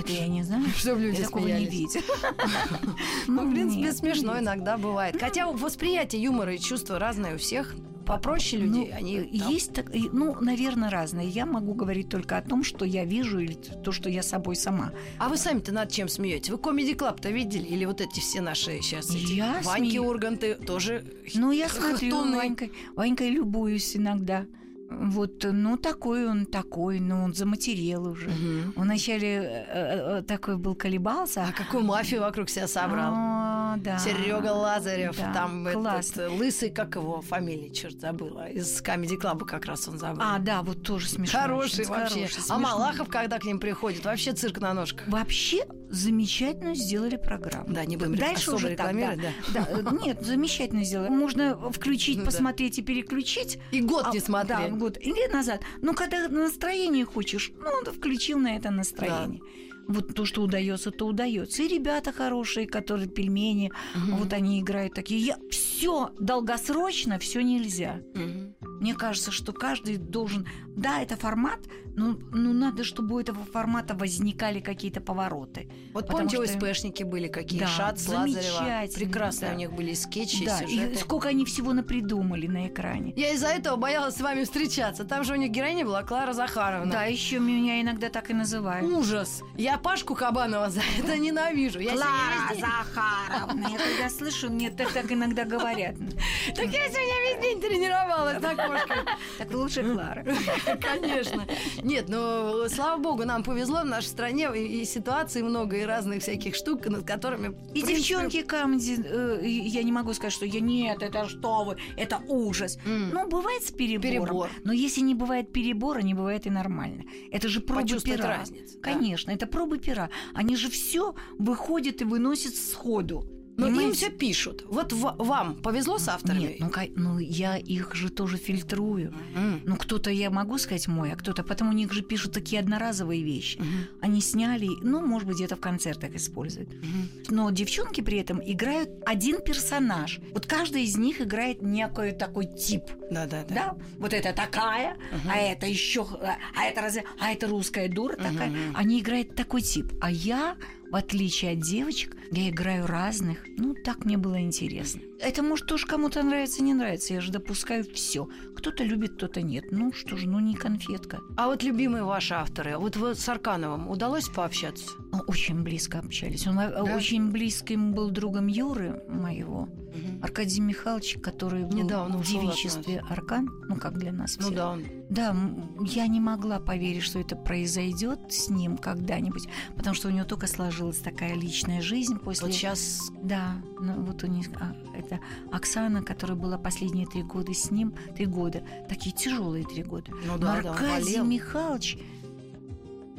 Speaker 3: Это я не знаю.
Speaker 2: чтобы люди
Speaker 3: Я такого не видела.
Speaker 2: Ну, в принципе,
Speaker 3: нет,
Speaker 2: смешно иногда бывает. Хотя восприятие юмора и чувства разные у всех. Попроще людей,
Speaker 3: Ну,
Speaker 2: они там-
Speaker 3: Есть, так, ну, наверное, разные. Я могу говорить только о том, что я вижу, или то, что я собой сама.
Speaker 2: А вы сами-то над чем смеетесь? Вы Comedy Club-то видели? Или вот эти все наши сейчас эти
Speaker 3: Я
Speaker 2: Ваньки
Speaker 3: смею-
Speaker 2: Урганты тоже
Speaker 3: Ну, я смотрю. Ванькой, Ванькой любуюсь иногда. Вот, ну, такой он такой, ну, он заматерел уже.
Speaker 2: Мгм.
Speaker 3: Он вначале э, э, такой был колебался.
Speaker 2: А какую мафию вокруг себя собрал?
Speaker 3: А, да.
Speaker 2: Серега Лазарев,
Speaker 3: Да,
Speaker 2: там
Speaker 3: классно.
Speaker 2: этот лысый, как его фамилия, черт забыла, из Comedy Club как раз он забыл.
Speaker 3: А, да, вот тоже смешно.
Speaker 2: Хороший
Speaker 3: очень,
Speaker 2: вообще.
Speaker 3: хороший,
Speaker 2: а
Speaker 3: смешной.
Speaker 2: Малахов, когда к ним приходит, вообще цирк на ножках.
Speaker 3: Вообще замечательно сделали программу.
Speaker 2: Да, не будем
Speaker 3: Дальше уже так,
Speaker 2: да.
Speaker 3: Да, э, нет, замечательно сделали. Можно включить,
Speaker 2: Ну
Speaker 3: посмотреть и переключить.
Speaker 2: И год
Speaker 3: А,
Speaker 2: не смотрели.
Speaker 3: Да, год. Или назад. Ну, когда настроение хочешь, ну, да, включил на это настроение. Вот то, что удается, то удается. И ребята хорошие, которые пельмени,
Speaker 2: Мгм.
Speaker 3: вот они играют такие. Я все долгосрочно, все нельзя.
Speaker 2: Мгм.
Speaker 3: Мне кажется, что каждый должен. Да, это формат, но ну, надо, чтобы у этого формата возникали какие-то повороты.
Speaker 2: Вот
Speaker 3: Потому
Speaker 2: помните,
Speaker 3: что-
Speaker 2: СПшники были какие?
Speaker 3: Да,
Speaker 2: Шац, Лазарева. Прекрасно
Speaker 3: да.
Speaker 2: у них были скетчи,
Speaker 3: да, и сколько они всего напридумали на экране.
Speaker 2: Я из-за этого боялась с вами встречаться. Там же у них героиня была Клара Захаровна.
Speaker 3: Да, еще меня иногда так и называют.
Speaker 2: Ужас. Я Пашку Кабанова за это ненавижу. Я
Speaker 3: Клара
Speaker 2: день-
Speaker 3: Захаровна. Я когда слышу, мне так, иногда говорят.
Speaker 2: Так я сегодня весь день тренировалась на.
Speaker 3: Так лучше Клара.
Speaker 2: Конечно. Нет, ну, слава богу, нам повезло в нашей стране, и, ситуаций много, и разных всяких штук, над которыми...
Speaker 3: И девчонки камеди, э, я не могу сказать, что я нет, это что вы, это ужас. Ну, бывает с перебором.
Speaker 2: Перебор.
Speaker 3: Но если не бывает перебора, не бывает и нормально. Это же пробы пера.
Speaker 2: разницу.
Speaker 3: Конечно, это пробы пера. Они же все выходят и выносят сходу.
Speaker 2: Но им
Speaker 3: Понимаете?
Speaker 2: все пишут. Вот в- вам повезло с авторами?
Speaker 3: Нет, ну, ну я их же тоже фильтрую.
Speaker 2: М,
Speaker 3: Ну, кто-то, я могу сказать, мой, а кто-то... Потом у них же пишут такие одноразовые вещи.
Speaker 2: мгм,
Speaker 3: Они сняли, ну, может быть, где-то в концертах используют.
Speaker 2: мгм.
Speaker 3: Но девчонки при этом играют один персонаж. Вот каждый из них играет некий такой тип.
Speaker 2: Да-да-да.
Speaker 3: Да? Вот это такая,
Speaker 2: Мгм.
Speaker 3: а это еще, а это разве, а это русская дура такая.
Speaker 2: Мгм.
Speaker 3: Они играют такой тип. А я, в отличие от девочек, я играю разных. Ну, так мне было интересно. Это может тоже кому-то нравится, не нравится. Я же допускаю все. Кто-то любит, кто-то нет. Ну что ж, ну не конфетка.
Speaker 2: А вот любимые ваши авторы, вот вы с Аркановым удалось пообщаться?
Speaker 3: Очень близко общались. Он э,
Speaker 2: Да?
Speaker 3: очень близким был другом Юры моего.
Speaker 2: Мгм.
Speaker 3: Аркадий Михайлович, который был
Speaker 2: Недавно
Speaker 3: в девичестве Аркан, ну как для нас
Speaker 2: Ну
Speaker 3: всех.
Speaker 2: да, он
Speaker 3: Да, я не могла поверить, что это произойдет с ним когда-нибудь, потому что у него только сложилась такая личная жизнь после.
Speaker 2: вот сейчас...
Speaker 3: Да, ну вот у них а, это Оксана, которая была последние три года с ним, три года, такие тяжелые три года.
Speaker 2: Ну
Speaker 3: Но
Speaker 2: да, да, он
Speaker 3: Аркадий
Speaker 2: болел.
Speaker 3: Михайлович,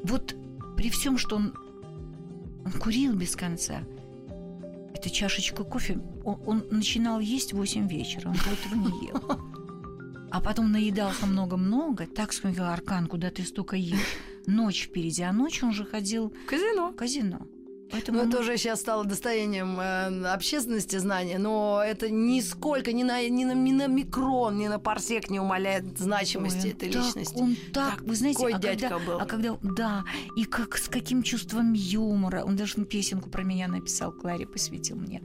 Speaker 3: вот при всем, что он, он курил без конца, эту чашечку кофе, он, он начинал есть в 8 вечера, он до этого не ел. А потом наедался много-много, так сказал, Аркан, куда ты столько ешь? Ночь впереди, а ночью он же ходил
Speaker 2: Казино.
Speaker 3: в казино. Поэтому
Speaker 2: Ну,
Speaker 3: он-
Speaker 2: это уже сейчас стало достоянием э, общественности знания, но это нисколько, ни на, ни, на, ни на микрон, ни на парсек не умаляет значимости
Speaker 3: Ой, он
Speaker 2: этой
Speaker 3: так-
Speaker 2: личности.
Speaker 3: Он так, вы знаете, а
Speaker 2: дядька
Speaker 3: когда,
Speaker 2: был.
Speaker 3: а когда, да, и как с каким чувством юмора, он даже песенку про меня написал, Кларе посвятил мне.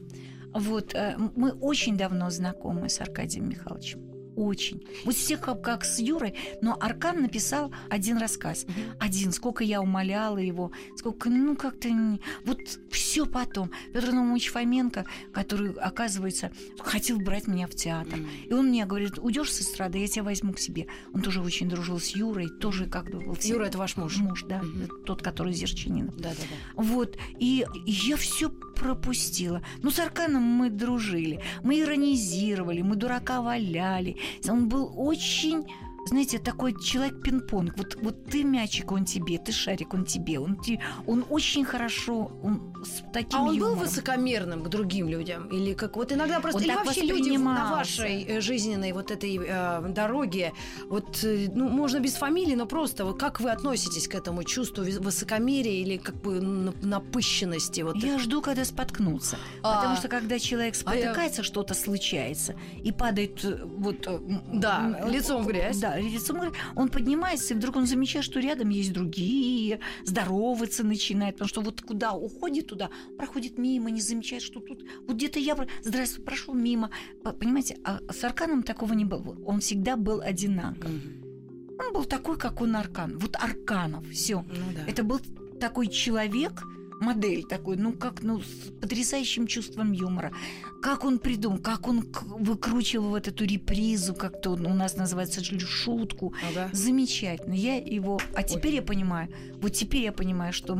Speaker 3: Вот э, мы очень давно знакомы с Аркадием Михайловичем. Очень. Вот с тех, как, как с Юрой, но Аркан написал один рассказ. Один, сколько я умоляла его, сколько, ну, как-то... не- Вот все потом. Петр Наумович Фоменко, который, оказывается, хотел брать меня в театр. И он мне говорит, уйдешь с эстрады, я тебя возьму к себе. Он тоже очень дружил с Юрой, тоже как бы был...
Speaker 2: Юра, это ваш муж?
Speaker 3: Муж, да,
Speaker 2: Мгм.
Speaker 3: тот, который Зерчининов.
Speaker 2: Да-да-да.
Speaker 3: Вот, и я все пропустила. Ну, с Арканом мы дружили, мы иронизировали, мы дурака валяли. Он был очень знаете, такой человек пинг-понг. Вот, вот ты мячик, он тебе, ты шарик, он тебе. Он, те- он очень хорошо, он с таким
Speaker 2: А он был
Speaker 3: юмором.
Speaker 2: высокомерным к другим людям? Или как вот иногда просто...
Speaker 3: Он
Speaker 2: или вообще люди на вашей э, жизненной вот этой э, дороге, вот, э, ну, можно без фамилии, но просто вот как вы относитесь к этому чувству высокомерия или как бы напыщенности? Вот
Speaker 3: Я жду, когда споткнутся.
Speaker 2: А.
Speaker 3: Потому что когда человек
Speaker 2: А я-
Speaker 3: спотыкается, что-то случается, и падает э, вот... э,
Speaker 2: Да, лицом в грязь.
Speaker 3: Да, грязь. Он поднимается, и вдруг он замечает, что рядом есть другие, здороваться начинает, потому что вот куда уходит туда, проходит мимо, не замечает, что тут вот где-то я... Здравствуй, прошел мимо. Понимаете, а с Арканом такого не было. Он всегда был одинаков. Он был такой, как он Аркан. Вот Арканов, все.
Speaker 2: Ну да.
Speaker 3: Это был такой человек, модель такой, ну как, ну с потрясающим чувством юмора. Как он придумал, как он выкручивал вот эту репризу, как-то у нас называется шутку.
Speaker 2: Ага.
Speaker 3: Замечательно. Я его. А теперь я понимаю. Вот теперь я понимаю, что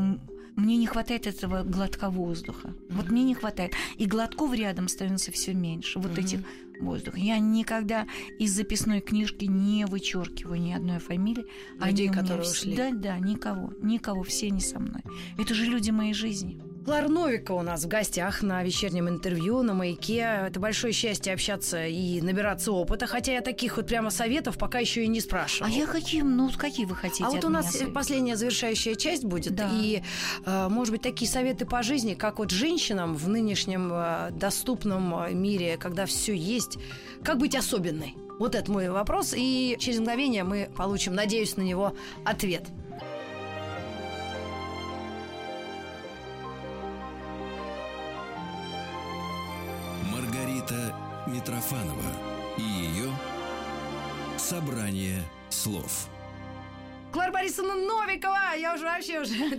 Speaker 3: мне не хватает этого глотка воздуха. Вот мне не хватает. И глотков рядом становится все меньше. Вот
Speaker 2: Мгм.
Speaker 3: этих воздух. Я никогда из записной книжки не вычеркиваю ни одной фамилии.
Speaker 2: Людей,
Speaker 3: Они
Speaker 2: которые ушли.
Speaker 3: Да, да, никого. Никого. Все не со мной. Это же люди моей жизни.
Speaker 2: Клара Новикова у нас в гостях на вечернем интервью на «Маяке». Это большое счастье общаться и набираться опыта, хотя я таких вот прямо советов пока еще и не спрашивала.
Speaker 3: А я каким? Ну, какие вы хотите
Speaker 2: А вот
Speaker 3: от
Speaker 2: у нас
Speaker 3: советы?
Speaker 2: последняя завершающая часть будет.
Speaker 3: Да.
Speaker 2: И, э, может быть, такие советы по жизни, как вот женщинам в нынешнем э, доступном э, мире, когда все есть, как быть особенной? Вот это мой вопрос. И через мгновение мы получим, надеюсь, на него ответ.
Speaker 1: Митрофанова и ее «Собрание слов».
Speaker 2: Клара Борисовна Новикова! Я уже вообще уже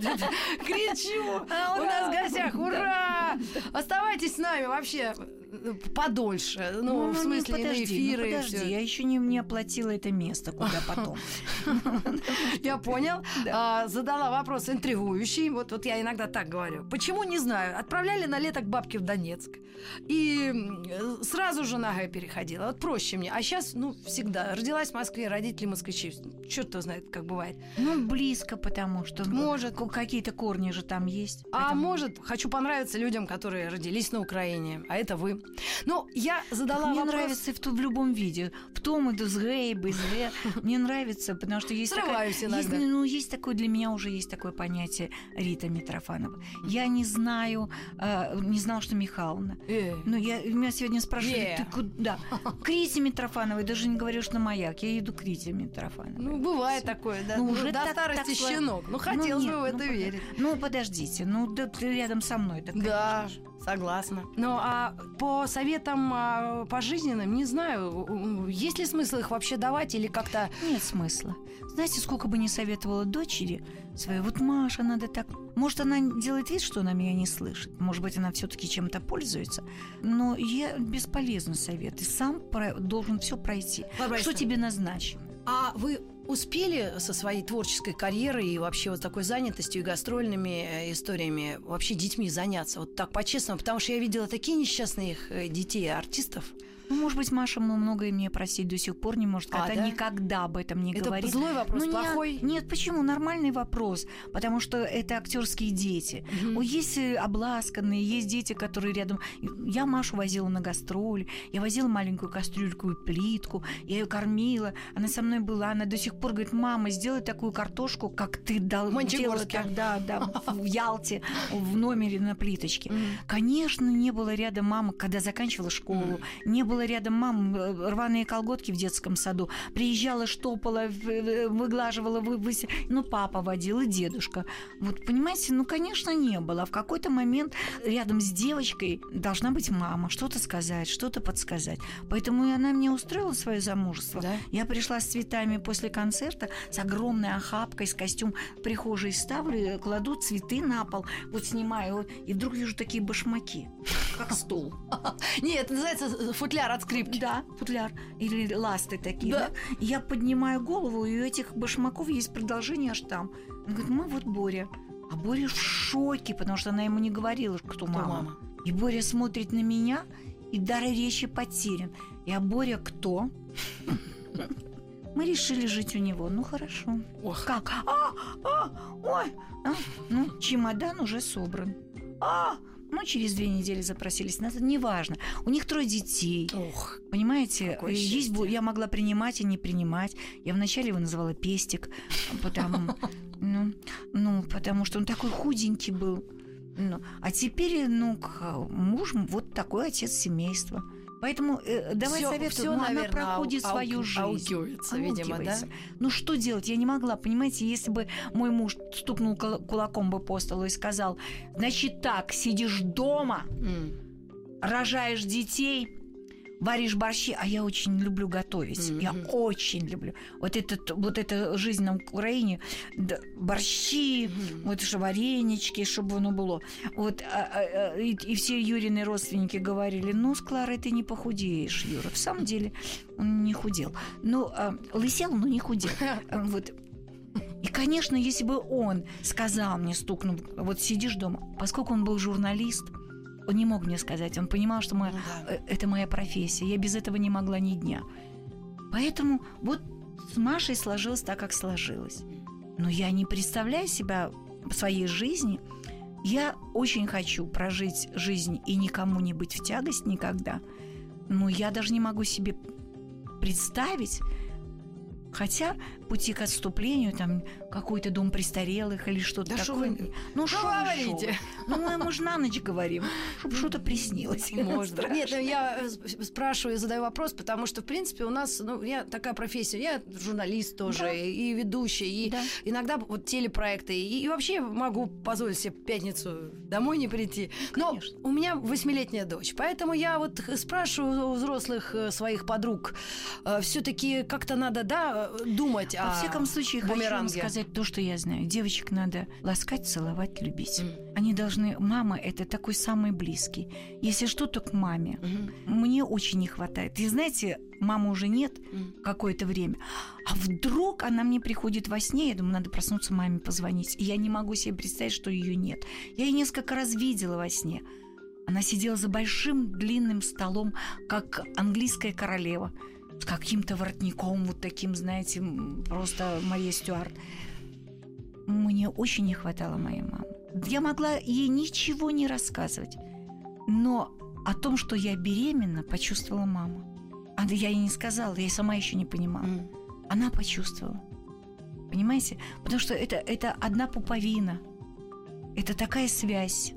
Speaker 2: кричу! У нас в гостях! Ура! Оставайтесь с нами вообще э, подольше. Ну, в
Speaker 3: не
Speaker 2: смысле, на
Speaker 3: подожди,
Speaker 2: эфиры.
Speaker 3: ну,
Speaker 2: и
Speaker 3: подожди,
Speaker 2: всё.
Speaker 3: я еще не, не оплатила это место, куда потом.
Speaker 2: Я понял. А, задала вопрос интригующий. Вот, вот я иногда так говорю. Почему, не знаю. Отправляли на лето к бабке в Донецк. И сразу же Г переходила. Вот проще мне. А сейчас, ну, всегда. Родилась в Москве, родители москвичи. Черт его знает, как бывает.
Speaker 3: Ну, близко, потому что
Speaker 2: Может.
Speaker 3: какие-то корни же там есть.
Speaker 2: А может, хочу понравиться людям, которые родились на Украине. А это вы. Ну, я задала
Speaker 3: Мне
Speaker 2: вопрос.
Speaker 3: нравится в, в любом виде. В том и с Г, и без Г. Мне нравится, потому что есть такая-
Speaker 2: Срываюсь иногда.
Speaker 3: Есть, ну, есть такое, для меня уже есть такое понятие Рита Митрофанова. Я не знаю, э, не знала, что Михайловна.
Speaker 2: Э,
Speaker 3: Ну, я, меня сегодня спрашивали,
Speaker 2: Е.
Speaker 3: ты куда? К Рите Митрофановой, даже не говоришь на маяк, я иду к Рите Митрофановой.
Speaker 2: ну, бывает такое, да.
Speaker 3: Ну,
Speaker 2: Ну,
Speaker 3: уже
Speaker 2: до
Speaker 3: так-
Speaker 2: старости
Speaker 3: так
Speaker 2: щенок. Ну,
Speaker 3: Ну,
Speaker 2: хотелось
Speaker 3: нет,
Speaker 2: бы в это
Speaker 3: ну, пода-
Speaker 2: верить.
Speaker 3: Ну, подождите, ну, да ты рядом со мной. так,
Speaker 2: Да, согласна. Ну, а по советам а, пожизненным, не знаю, есть ли смысл их вообще давать или как-то...
Speaker 3: Нет смысла. Знаете, сколько бы ни советовала дочери своей, вот Маша, надо так... Может, она делает вид, что она меня не слышит. Может быть, она все-таки чем-то пользуется. Но я бесполезный совет. И сам про- должен все пройти. Что тебе назначено?
Speaker 2: А вы успели со своей творческой карьерой и вообще вот такой занятостью и гастрольными э, историями вообще детьми заняться? Вот так по-честному, потому что я видела такие несчастные их э, детей, артистов.
Speaker 3: Ну, может быть, Маша многое мне просить до сих пор не может,
Speaker 2: А,
Speaker 3: когда
Speaker 2: да?
Speaker 3: никогда об этом не
Speaker 2: Это
Speaker 3: говорит.
Speaker 2: злой вопрос,
Speaker 3: Ну, не-
Speaker 2: плохой?
Speaker 3: Нет, почему? Нормальный вопрос. Потому что это актерские дети. Ой, есть э, обласканные, есть дети, которые рядом. Я Машу возила на гастроли, я возила маленькую кастрюльку и плитку, я ее кормила, она со мной была, она до сих пор говорит, мама, сделай такую картошку, как ты дал, делала тогда, да, в Ялте, в номере на плиточке. Конечно, не было рядом мамы, когда заканчивала школу, не было рядом мам, э, рваные колготки в детском саду. Приезжала, штопала, выглаживала, вы- ну, папа водил и дедушка. Вот, понимаете, ну, конечно, не было. В какой-то момент рядом с девочкой должна быть мама, что-то сказать, что-то подсказать. Поэтому и она мне устроила свое замужество.
Speaker 2: Да?
Speaker 3: Я пришла с цветами после концерта, с огромной охапкой, с костюм прихожей ставлю, э, кладу цветы на пол, вот снимаю, и вдруг вижу такие башмаки, как стол.
Speaker 2: Нет, это называется э, футляр от скрипки.
Speaker 3: Да, футляр. Или ласты такие,
Speaker 2: Да.
Speaker 3: да. Я поднимаю голову, и у этих башмаков есть продолжение аж там. Он говорит, мама, вот Боря. А Боря в шоке, потому что она ему не говорила, кто,
Speaker 2: Кто
Speaker 3: мама.
Speaker 2: мама?
Speaker 3: И Боря смотрит на меня, и дар речи потерян. И а Боря кто? Мы решили жить у него. Ну, хорошо.
Speaker 2: Ох.
Speaker 3: Как? А, а, ой. А, ну, чемодан уже собран. А, ну, через две недели запросились назад. Неважно. У них трое детей.
Speaker 2: Ох.
Speaker 3: Понимаете, есть, я могла принимать и не принимать. Я вначале его называла пестик, потому, ну, ну, потому что он такой худенький был. Ну, а теперь, ну, муж вот такой отец семейства. Поэтому э, давай
Speaker 2: Всё-
Speaker 3: советую,
Speaker 2: всё,
Speaker 3: ну, она
Speaker 2: наверное,
Speaker 3: проходит
Speaker 2: ау-
Speaker 3: свою
Speaker 2: ауки-
Speaker 3: жизнь.
Speaker 2: аукивается, видимо, да?
Speaker 3: Ну что делать? Я не могла, понимаете, если бы мой муж стукнул кул- кулаком бы по столу и сказал, значит так, сидишь дома,
Speaker 2: М.
Speaker 3: рожаешь детей, варишь борщи, а я очень люблю готовить. Я
Speaker 2: Мгм.
Speaker 3: очень люблю. Вот, этот, вот эта жизнь на Украине, да, борщи,
Speaker 2: Мгм.
Speaker 3: вот что варенички, чтобы оно было. Вот, а- а- а, и, и все Юрины родственники говорили, ну, с Кларой ты не похудеешь, Юра. В самом деле он не худел. Ну, а, лысел, но не худел. А, Вот. И, конечно, если бы он сказал мне, стукнул, вот сидишь дома, поскольку он был журналист, он не мог мне сказать, он понимал, что мы,
Speaker 2: Ну да.
Speaker 3: э, это моя профессия, я без этого не могла ни дня. Поэтому вот с Машей сложилось так, как сложилось. Но я не представляю себя в своей жизни. Я очень хочу прожить жизнь и никому не быть в тягость никогда. Но я даже не могу себе представить, хотя пути к отступлению, там какой-то дом престарелых или что-то
Speaker 2: Да шо
Speaker 3: такое.
Speaker 2: вы-
Speaker 3: ну
Speaker 2: Что
Speaker 3: шо вы,
Speaker 2: говорите?
Speaker 3: шо вы? Ну, мы же на ночь говорим, чтобы что-то приснилось.
Speaker 2: Быть. Нет,
Speaker 3: Страшно.
Speaker 2: я э, спрашиваю задаю вопрос, потому что, в принципе, у нас, ну, я такая профессия, я журналист тоже,
Speaker 3: Да.
Speaker 2: и ведущая, и
Speaker 3: Да.
Speaker 2: иногда вот телепроекты, и, и вообще могу позволить себе пятницу домой не прийти. Но
Speaker 3: Конечно.
Speaker 2: у меня восьмилетняя дочь, поэтому я вот спрашиваю у взрослых э, своих подруг, все-таки как-то надо, да, э, думать
Speaker 3: Во
Speaker 2: о
Speaker 3: всяком случае, хочу вам
Speaker 2: бумеранге.
Speaker 3: сказать то, что я знаю. Девочек надо ласкать, целовать, любить.
Speaker 2: М.
Speaker 3: Они должны... Мама — это такой самый близкий. Если что, то к маме.
Speaker 2: Мгм.
Speaker 3: Мне очень не хватает. И знаете, мамы уже нет
Speaker 2: М.
Speaker 3: какое-то время. А вдруг она мне приходит во сне, я думаю, надо проснуться маме позвонить. И я не могу себе представить, что ее нет. Я ее несколько раз видела во сне. Она сидела за большим длинным столом, как английская королева, с каким-то воротником, вот таким, знаете, просто Мария Стюарт. Мне очень не хватало моей мамы. Я могла ей ничего не рассказывать. Но о том, что я беременна, почувствовала мама. А я ей не сказала, я сама еще не понимала.
Speaker 2: М.
Speaker 3: Она почувствовала. Понимаете? Потому что это, это одна пуповина. Это такая связь,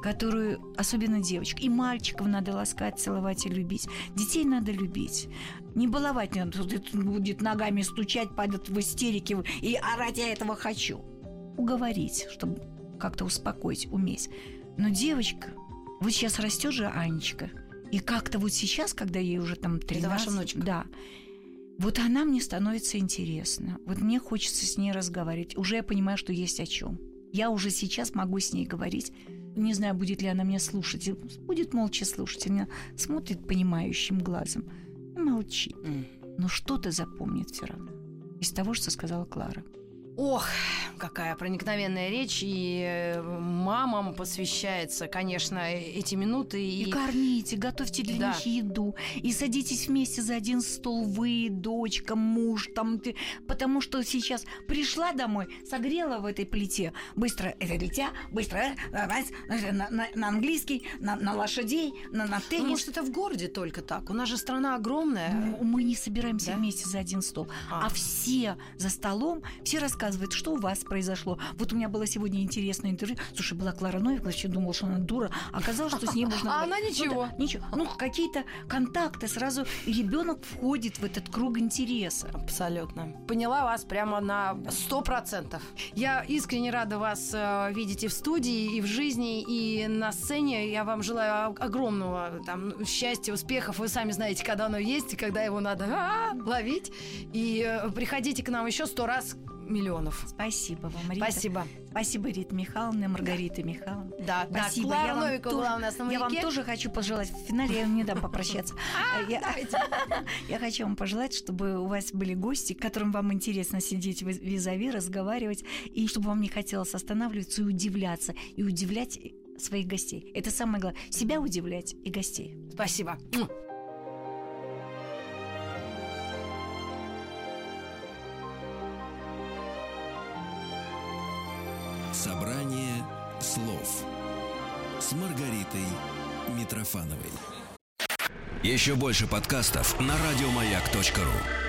Speaker 3: которую, особенно девочек, и мальчиков надо ласкать, целовать и любить. Детей надо любить. Не баловать не надо, тут будет ногами стучать, падать в истерике и орать, я этого хочу. Уговорить, чтобы как-то успокоить, уметь. Но девочка, вот сейчас растет же Анечка, и как-то вот сейчас, когда ей уже там 13...
Speaker 2: ваша внучка?
Speaker 3: Да. Вот она мне становится интересна. Вот мне хочется с ней разговаривать. Уже я понимаю, что есть о чем. Я уже сейчас могу с ней говорить. Не знаю, будет ли она меня слушать. Будет молча слушать. Она смотрит понимающим глазом и молчит. Но что-то запомнит все равно из того, что сказала Клара.
Speaker 2: Ох, какая проникновенная речь, и э, мамам посвящается, конечно, э- эти минуты.
Speaker 3: И,
Speaker 2: И,
Speaker 3: кормите, готовьте для
Speaker 2: Да.
Speaker 3: них еду. И садитесь вместе за один стол, вы, дочка, муж, там ты. Потому что сейчас пришла домой, согрела в этой плите. Быстро это дитя, быстро э, э, на, на- на английский, на, на лошадей, на, на
Speaker 2: Ну,
Speaker 3: теннис.
Speaker 2: может, это в городе только так? У нас же страна огромная.
Speaker 3: Ну, мы не собираемся
Speaker 2: Да?
Speaker 3: вместе за один стол,
Speaker 2: А.
Speaker 3: а. все за столом, все рассказывают, что у вас произошло. Вот у меня было сегодня интересное интервью. Слушай, была Клара Новикова, вообще думала, что она дура. Оказалось, что с ней можно...
Speaker 2: А она ничего.
Speaker 3: Ну, да, ничего. Ну, какие-то контакты, сразу ребенок входит в этот круг интереса.
Speaker 2: Абсолютно. Поняла вас прямо на сто процентов. Я искренне рада вас э, видеть и в студии, и в жизни, и на сцене. Я вам желаю огромного там счастья, успехов. Вы сами знаете, когда оно есть и когда его надо а, ловить. И э, приходите к нам еще сто раз миллионов.
Speaker 3: Спасибо вам, Рита.
Speaker 2: Спасибо.
Speaker 3: Спасибо, Рита Михайловна, Маргарита Михайловна.
Speaker 2: Да,
Speaker 3: Спасибо.
Speaker 2: Да, Клара
Speaker 3: Я вам
Speaker 2: Новикова
Speaker 3: тоже-
Speaker 2: была у нас на
Speaker 3: Я вам
Speaker 2: маяке.
Speaker 3: тоже хочу пожелать. В финале я вам не дам попрощаться. А, я- хочу вам пожелать, чтобы у вас были гости, которым вам интересно сидеть виз- визави, разговаривать, и чтобы вам не хотелось останавливаться и удивляться, и удивлять своих гостей. Это самое главное. Себя удивлять и гостей.
Speaker 2: Спасибо.
Speaker 1: Собрание слов с Маргаритой Митрофановой. Еще больше подкастов на радиомаяк.ру.